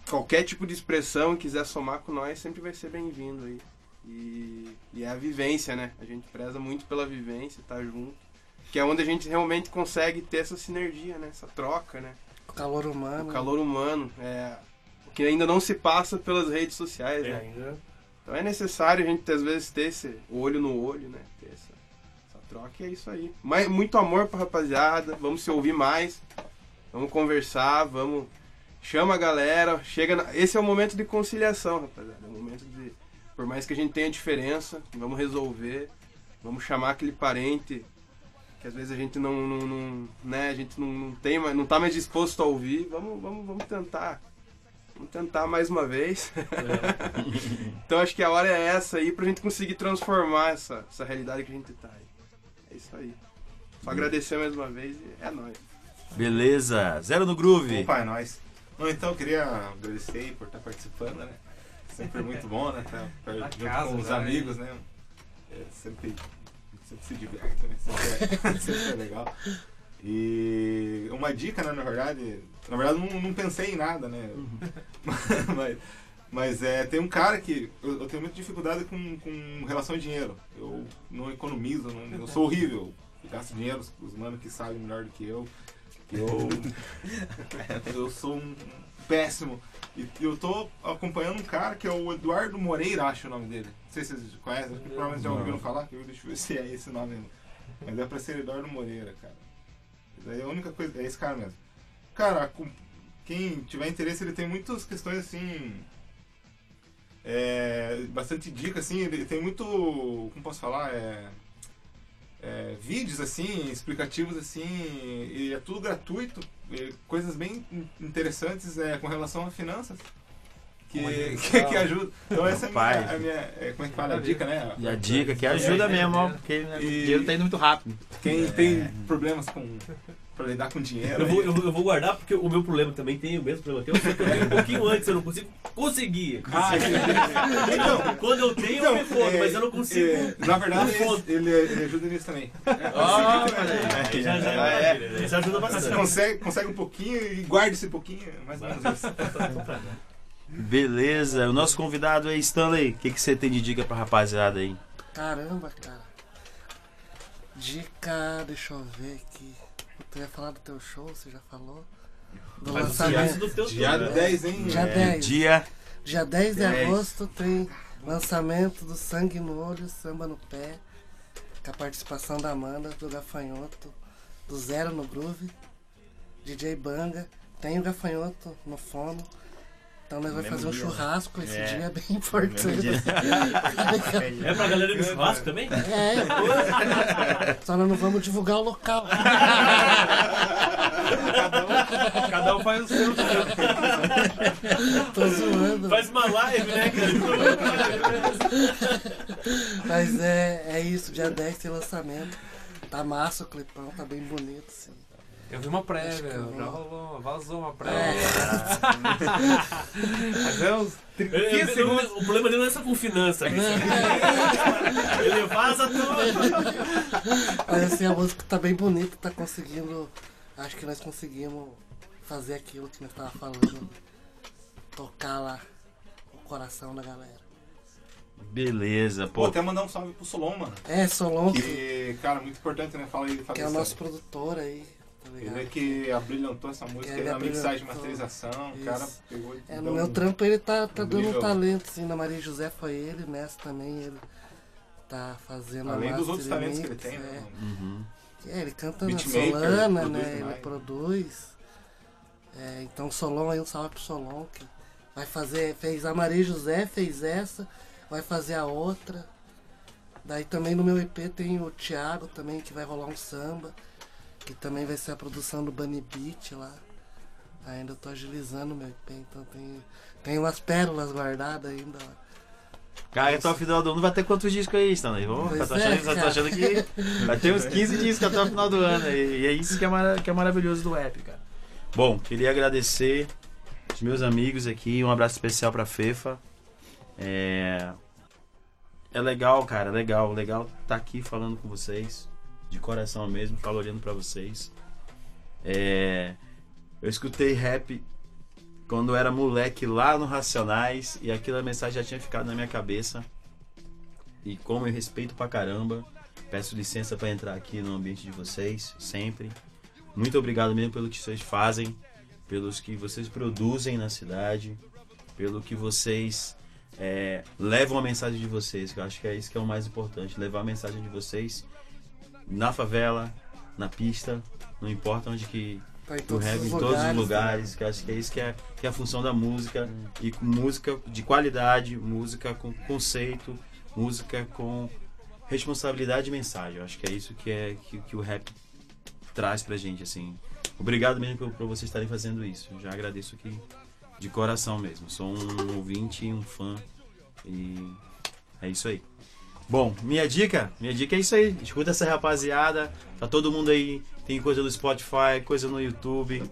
I: qualquer tipo de expressão quiser somar com nós, sempre vai ser bem-vindo aí. E, e é a vivência, né? A gente preza muito pela vivência, tá junto. Que é onde a gente realmente consegue ter essa sinergia, né? Essa troca, né?
E: O calor humano.
I: O calor humano. É, que ainda não se passa pelas redes sociais,
C: É,
I: né?
C: ainda.
I: Então é necessário a gente, às vezes, ter esse olho no olho, né? Ter essa, essa troca e é isso aí. Mas, muito amor pra rapaziada, vamos se ouvir mais, vamos conversar, vamos. Chama a galera, chega. na- Esse é o momento de conciliação, rapaziada. É o momento de. Por mais que a gente tenha diferença, vamos resolver, vamos chamar aquele parente que às vezes a gente não, não, não- né, a gente não, não tem, mais- não tá mais disposto a ouvir, vamos, vamos, vamos tentar. Vamos tentar mais uma vez. então acho que a hora é essa aí pra gente conseguir transformar essa, essa realidade que a gente tá aí. É isso aí. Só agradecer mais uma vez e é nóis.
B: Beleza. Zero no groove.
F: Opa, é nóis. Não, então eu queria agradecer aí por estar participando, né? Sempre muito bom, né? Tá junto
D: casa,
F: com os
D: né?
F: amigos, né? É, sempre, sempre se diverte, né? Sempre é, sempre é legal. E uma dica, né, na verdade, na verdade não, não pensei em nada, né? mas mas é, tem um cara que eu, eu tenho muita dificuldade com, com relação a dinheiro. Eu não economizo, não- eu sou horrível. Eu gasto dinheiro, os, os manos que sabem melhor do que eu. Eu, eu sou um péssimo. E eu tô acompanhando um cara que é o Eduardo Moreira, acho o nome dele. Não sei se vocês conhecem, porque provavelmente já ouviram falar. Eu, deixa eu ver se é esse nome ainda. Mas é pra ser Eduardo Moreira, cara. Daí a única coisa. É esse cara mesmo. Cara, com- quem tiver interesse, ele tem muitas questões assim. é, bastante dica, assim, ele tem muito, como posso falar, é, é, vídeos, assim, explicativos, assim, e é tudo gratuito, coisas bem in- interessantes é, com relação a finanças. Que, que, que ajuda. Então essa é a minha, a minha- é, como é que fala? A dica, né?
B: E a dica que ajuda mesmo, ó, porque né, o dinheiro tá indo muito rápido.
F: Quem tem problemas com pra lidar com dinheiro.
C: Eu vou, eu, vou- eu vou guardar porque o meu problema também tem o mesmo problema. Tem um, eu tenho um pouquinho antes, eu não consigo conseguir.
F: Ah,
C: então, quando eu tenho, eu me fodo,
F: é,
C: mas eu não consigo.
F: é, na verdade, ele, ele ajuda nisso também.
C: Ah,
F: É,
C: já, já,
F: é,
C: maravilha? Isso ajuda
F: Você
C: bastante.
F: consegue, consegue um pouquinho e guarda esse pouquinho, mais ou menos isso.
B: Beleza, o nosso convidado é Stanley. O que, que você tem de dica pra rapaziada aí?
E: Caramba, cara. Dica, deixa eu ver aqui. Tu ia falar do teu show, você já falou? Do
C: Mas
E: lançamento.
C: do teu
F: Dia
C: show, né?
F: 10, hein?
E: Dia
B: É,
E: 10.
B: Dia.
E: Dia 10 de
F: 10.
E: agosto tem lançamento do Sangue no Olho, Samba no Pé, com a participação da Amanda, do Gafanhoto, do Zero no Groove, DJ Banga, tem o Gafanhoto no fono. Então nós vamos fazer um
G: dia, né?
E: churrasco, esse
B: É.
E: dia é bem importante.
C: É pra galera do churrasco também?
E: É, só nós não vamos divulgar o local.
D: Cada um faz o seu.
E: Tô zoando.
C: Faz uma live, né, cara?
E: Mas é, é isso, dia 10 tem lançamento. Tá massa o clipão, tá bem bonito, assim.
D: Eu vi uma prévia, já rolou, vazou uma
E: É.
D: prévia. Mas é uns 15
C: Eu- eu-
D: segundos.
C: O problema dele não é só com finança. Ele vaza tudo.
E: Mas assim, a música tá bem bonita, tá conseguindo. Acho que nós conseguimos fazer aquilo que nós tava falando. Tocar lá o coração da galera.
B: Beleza,
F: Pô,
B: pô.
F: até mandar um salve pro Solon, mano.
E: É, Solon, que,
F: cara, muito importante, né? Fala aí, fala
E: que é o nosso produtor aí?
F: Ele é que abrilhantou essa música
E: Ele
F: na mixagem masterização. O cara pegou e
E: É, no meu
F: um-
E: trampo ele tá, tá
F: um
E: dando um talento, assim, na Maria José foi ele, nessa também ele tá fazendo a
F: Além dos outros talentos que ele
E: mix,
F: tem,
E: é.
F: né?
B: Uhum.
E: É, ele canta na Solana, né? Ele produz. É, então Solon aí, um salve pro Solon, que vai fazer, fez a Maria José, fez essa, vai fazer a outra. Daí também no meu EP tem o Thiago também, que vai rolar um samba, que também vai ser a produção do Bunny Beat lá. Ainda tô agilizando o meu EP, então tem, tem umas pérolas guardadas ainda lá.
B: Cara, até o final do ano vai ter quantos discos aí, Stanley? Tô
E: é,
B: achando, tô
E: cara.
B: achando que vai ter uns 15 discos até o final do ano. E, e é isso que é, que é maravilhoso do rap, cara. Bom, queria agradecer os meus amigos aqui. Um abraço especial pra Fefa. É, é legal, cara, legal. Legal estar aqui falando com vocês. De coração mesmo, falo olhando pra vocês. É, eu escutei rap quando era moleque lá no Racionais e aquela mensagem já tinha ficado na minha cabeça. E como eu respeito pra caramba, peço licença pra entrar aqui no ambiente de vocês, sempre. Muito obrigado mesmo pelo que vocês fazem, pelos que vocês produzem na cidade, pelo que vocês é, levam a mensagem de vocês, que eu acho que é isso que é o mais importante, levar a mensagem de vocês na favela, na pista, não importa onde que
E: Tá em
B: o
E: todos
B: rap
E: os
B: em
E: lugares.
B: todos os
E: né?
B: lugares, que eu acho que é isso que é, que é a função da música. E com música de qualidade, música com conceito, música com responsabilidade e mensagem. Eu acho que é isso que, é, que, que o rap traz pra gente, assim. Obrigado mesmo por, por vocês estarem fazendo isso. Eu já agradeço aqui de coração mesmo. Sou um ouvinte e um fã. E é isso aí. Bom, minha dica, minha dica é isso aí. Escuta essa rapaziada. Tá todo mundo aí. Tem coisa no Spotify, coisa no YouTube.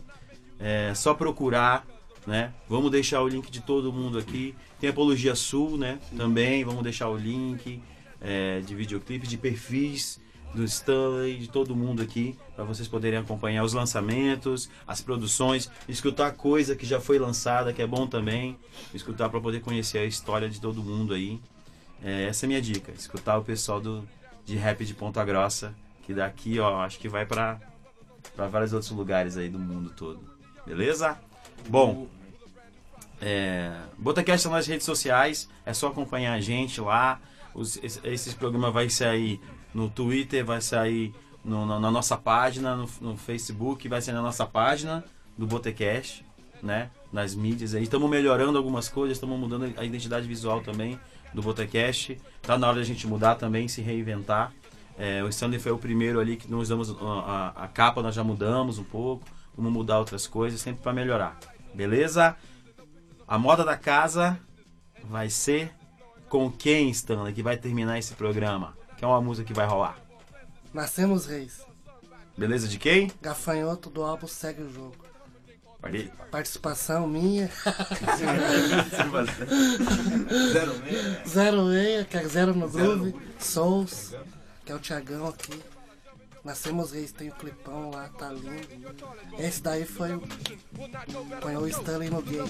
B: É só procurar, né? Vamos deixar o link de todo mundo aqui. Tem Apologia Sul, né? Também vamos deixar o link é, de videoclipe, de perfis do Stanley, de todo mundo aqui, para vocês poderem acompanhar os lançamentos, as produções, escutar coisa que já foi lançada, que é bom também, escutar para poder conhecer a história de todo mundo aí. É, essa é a minha dica, escutar o pessoal do, de rap de Ponta Grossa, que daqui, ó, acho que vai para para vários outros lugares aí do mundo todo. Beleza? Bom, é, Botacast tá nas redes sociais, é só acompanhar a gente lá. Os, esse, esse programa vai sair no Twitter, vai sair no- na, na nossa página, no, no Facebook, vai sair na nossa página do Botecast, né? nas mídias aí. Estamos melhorando algumas coisas, estamos mudando a identidade visual também do Botecast. Tá na hora da gente mudar também, se reinventar. É, o Stanley foi o primeiro ali que nós damos a, a, a capa, nós já mudamos um pouco. Vamos mudar outras coisas, sempre para melhorar. Beleza? A moda da casa vai ser com quem, Stanley, que vai terminar esse programa? Que é uma música que vai rolar.
E: Nascemos Reis.
B: Beleza de quem?
E: Gafanhoto do álbum Segue o Jogo.
B: Pare-
E: Participação minha.
F: Zero meia.
E: Zero meia, que é zero no groove. Souls, que é o Thiagão aqui. Nascemos Reis, tem o clipão lá, tá lindo. Esse daí foi o. Põe o Stanley no game.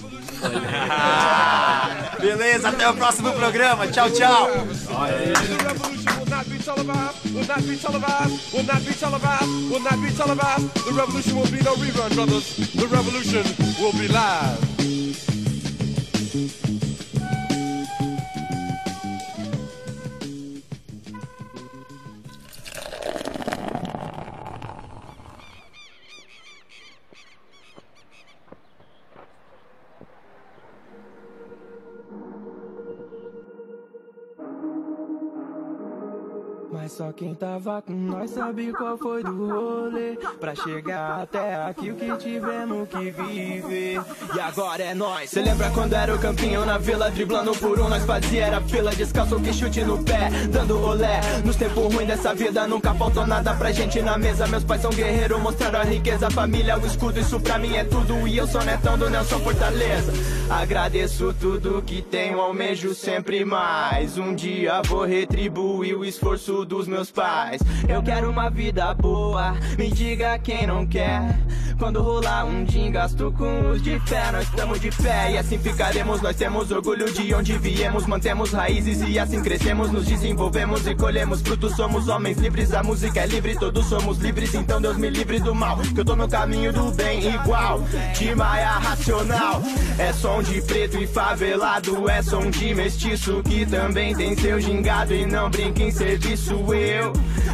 B: Beleza, até o próximo programa. Tchau, tchau.
K: The revolution will. The revolution be no rerun, brothers. The revolution will be live.
L: Quem tava com nós sabe qual foi do rolê. Pra chegar até aqui o que tivemos que viver. E agora é nós Cê lembra quando era o campinho na vila Driblando por um, nós fazia era fila Descalço que chute no pé, dando rolé. Nos tempos ruins dessa vida nunca faltou nada pra gente na mesa. Meus pais são guerreiros, mostraram a riqueza A família, o escudo, isso pra mim é tudo. E eu sou netão do Nelson Fortaleza. Agradeço tudo que tenho, almejo sempre mais. Um dia vou retribuir o esforço dos meus pais. Eu quero uma vida boa, me diga quem não quer. Quando rolar um din, gasto com luz de fé. Nós estamos de pé e assim ficaremos. Nós temos orgulho de onde viemos. Mantemos raízes e assim crescemos. Nos desenvolvemos e colhemos frutos. Somos homens livres, a música é livre Todos somos livres, então Deus me livre do mal Que eu tô no caminho do bem igual. De maia racional. É som de preto e favelado É som de mestiço que também tem seu gingado. E não brinca em serviço eu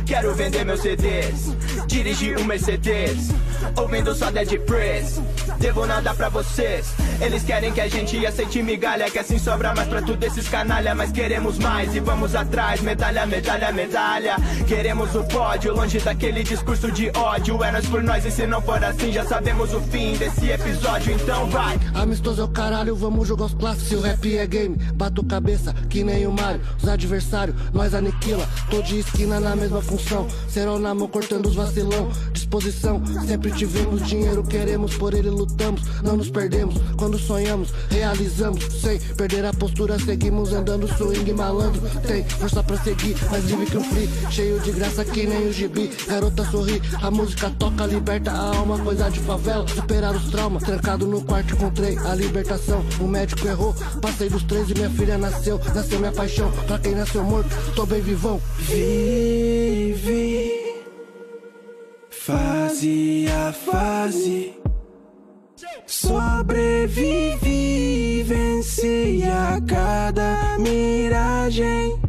L: Quero vender meus CDs Dirigir um Mercedes Ouvindo só Dead Press. Devo nada pra vocês. Eles querem que a gente aceite migalha Que assim sobra mais pra tudo esses canalha. Mas queremos mais e vamos atrás. Medalha, medalha, medalha. Queremos o pódio Longe daquele discurso de ódio. É nós por nós e se não for assim Já sabemos o fim desse episódio. Então vai.
E: Amistoso é o caralho, vamos jogar os clássicos. Se o rap é game, bato cabeça que nem o Mario. Os adversários, nós aniquila. Tô de na mesma função. Serão na mão cortando os vacilão. Disposição, sempre tivemos dinheiro, queremos, por ele lutamos. Não nos perdemos quando sonhamos, realizamos. Sem perder a postura, seguimos andando swing malandro. Tem força pra seguir, mais livre que um free. Cheio de graça que nem o gibi. Garota sorri, a música toca, liberta a alma. Coisa de favela, superar os traumas. Trancado no quarto, encontrei a libertação. O médico errou, passei dos três e minha filha nasceu. Nasceu minha paixão, pra quem nasceu morto, tô bem vivão.
L: Vive fase a fase. Sobrevivi, venci a cada miragem.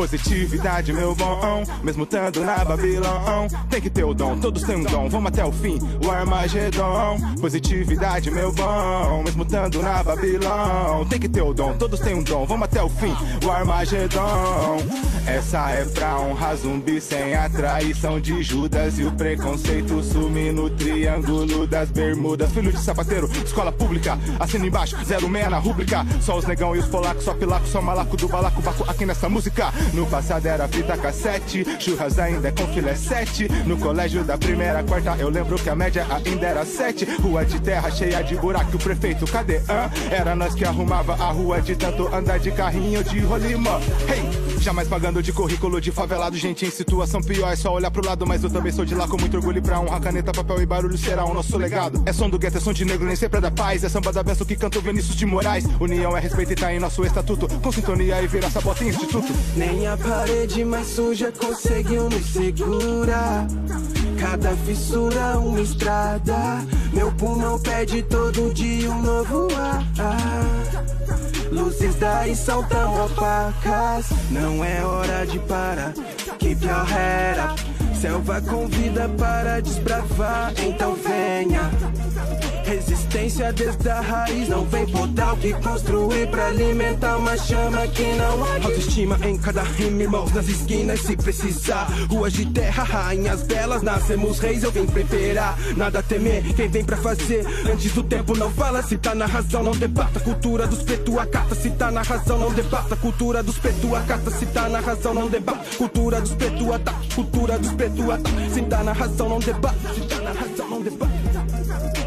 M: Positividade, meu bom, mesmo estando na Babilão. Tem que ter o dom, todos têm um dom, vamos até o fim, o Armagedon. Positividade, meu bom, mesmo estando na Babilão. Tem que ter o dom, todos têm um dom, vamos até o fim, o Armagedon. Essa é pra honrar zumbi sem a traição de Judas e o preconceito sumir no triângulo das bermudas. Filho de sapateiro, escola pública, assina embaixo, zero meia na rúbrica. Só os negão e os polacos, só pilaco, só malaco do balaco, baco aqui nessa música. No passado era fita cassete, churras ainda é com filé sete. No colégio da primeira quarta eu lembro que a média ainda era sete. Rua de terra cheia de buraco, o prefeito cadê? Hã? Era nós que arrumava a rua de tanto andar de carrinho de rolimã. Hey! Jamais pagando de currículo de favelado, gente em situação pior. É só olhar pro lado, mas eu também sou de lá com muito orgulho e pra honrar caneta, papel e barulho será o nosso legado. É som do gueto, é som de negro, nem sempre é da paz. É samba da benção que canta o Vinícius de Moraes. União é respeito e tá em nosso estatuto. Com sintonia e vira essa bota em instituto.
L: Nem a parede mais suja conseguiu me segurar. Cada fissura uma estrada. Meu pulmão pede todo dia um novo ar. Luzes daí são tão opacas. Não é hora de parar. Keep your head up. Selva convida para desbravar. Então venha.
N: Resistência desde a raiz. Não vem podar o que construir pra alimentar uma chama que não há. Autoestima em cada rima, irmãos nas esquinas se precisar. Ruas de terra, rainhas belas, nascemos reis, eu vim preparar. Nada a temer, quem vem pra fazer. Antes do tempo não fala, se tá na razão, não debata. Cultura dos preto, a carta, se tá na razão, não debata. Cultura dos preto, a carta, se tá na razão, não debata. Cultura dos preto, a tá. Cultura dos preto, a tá. Se tá na razão, não debata. Se tá na razão, não debata.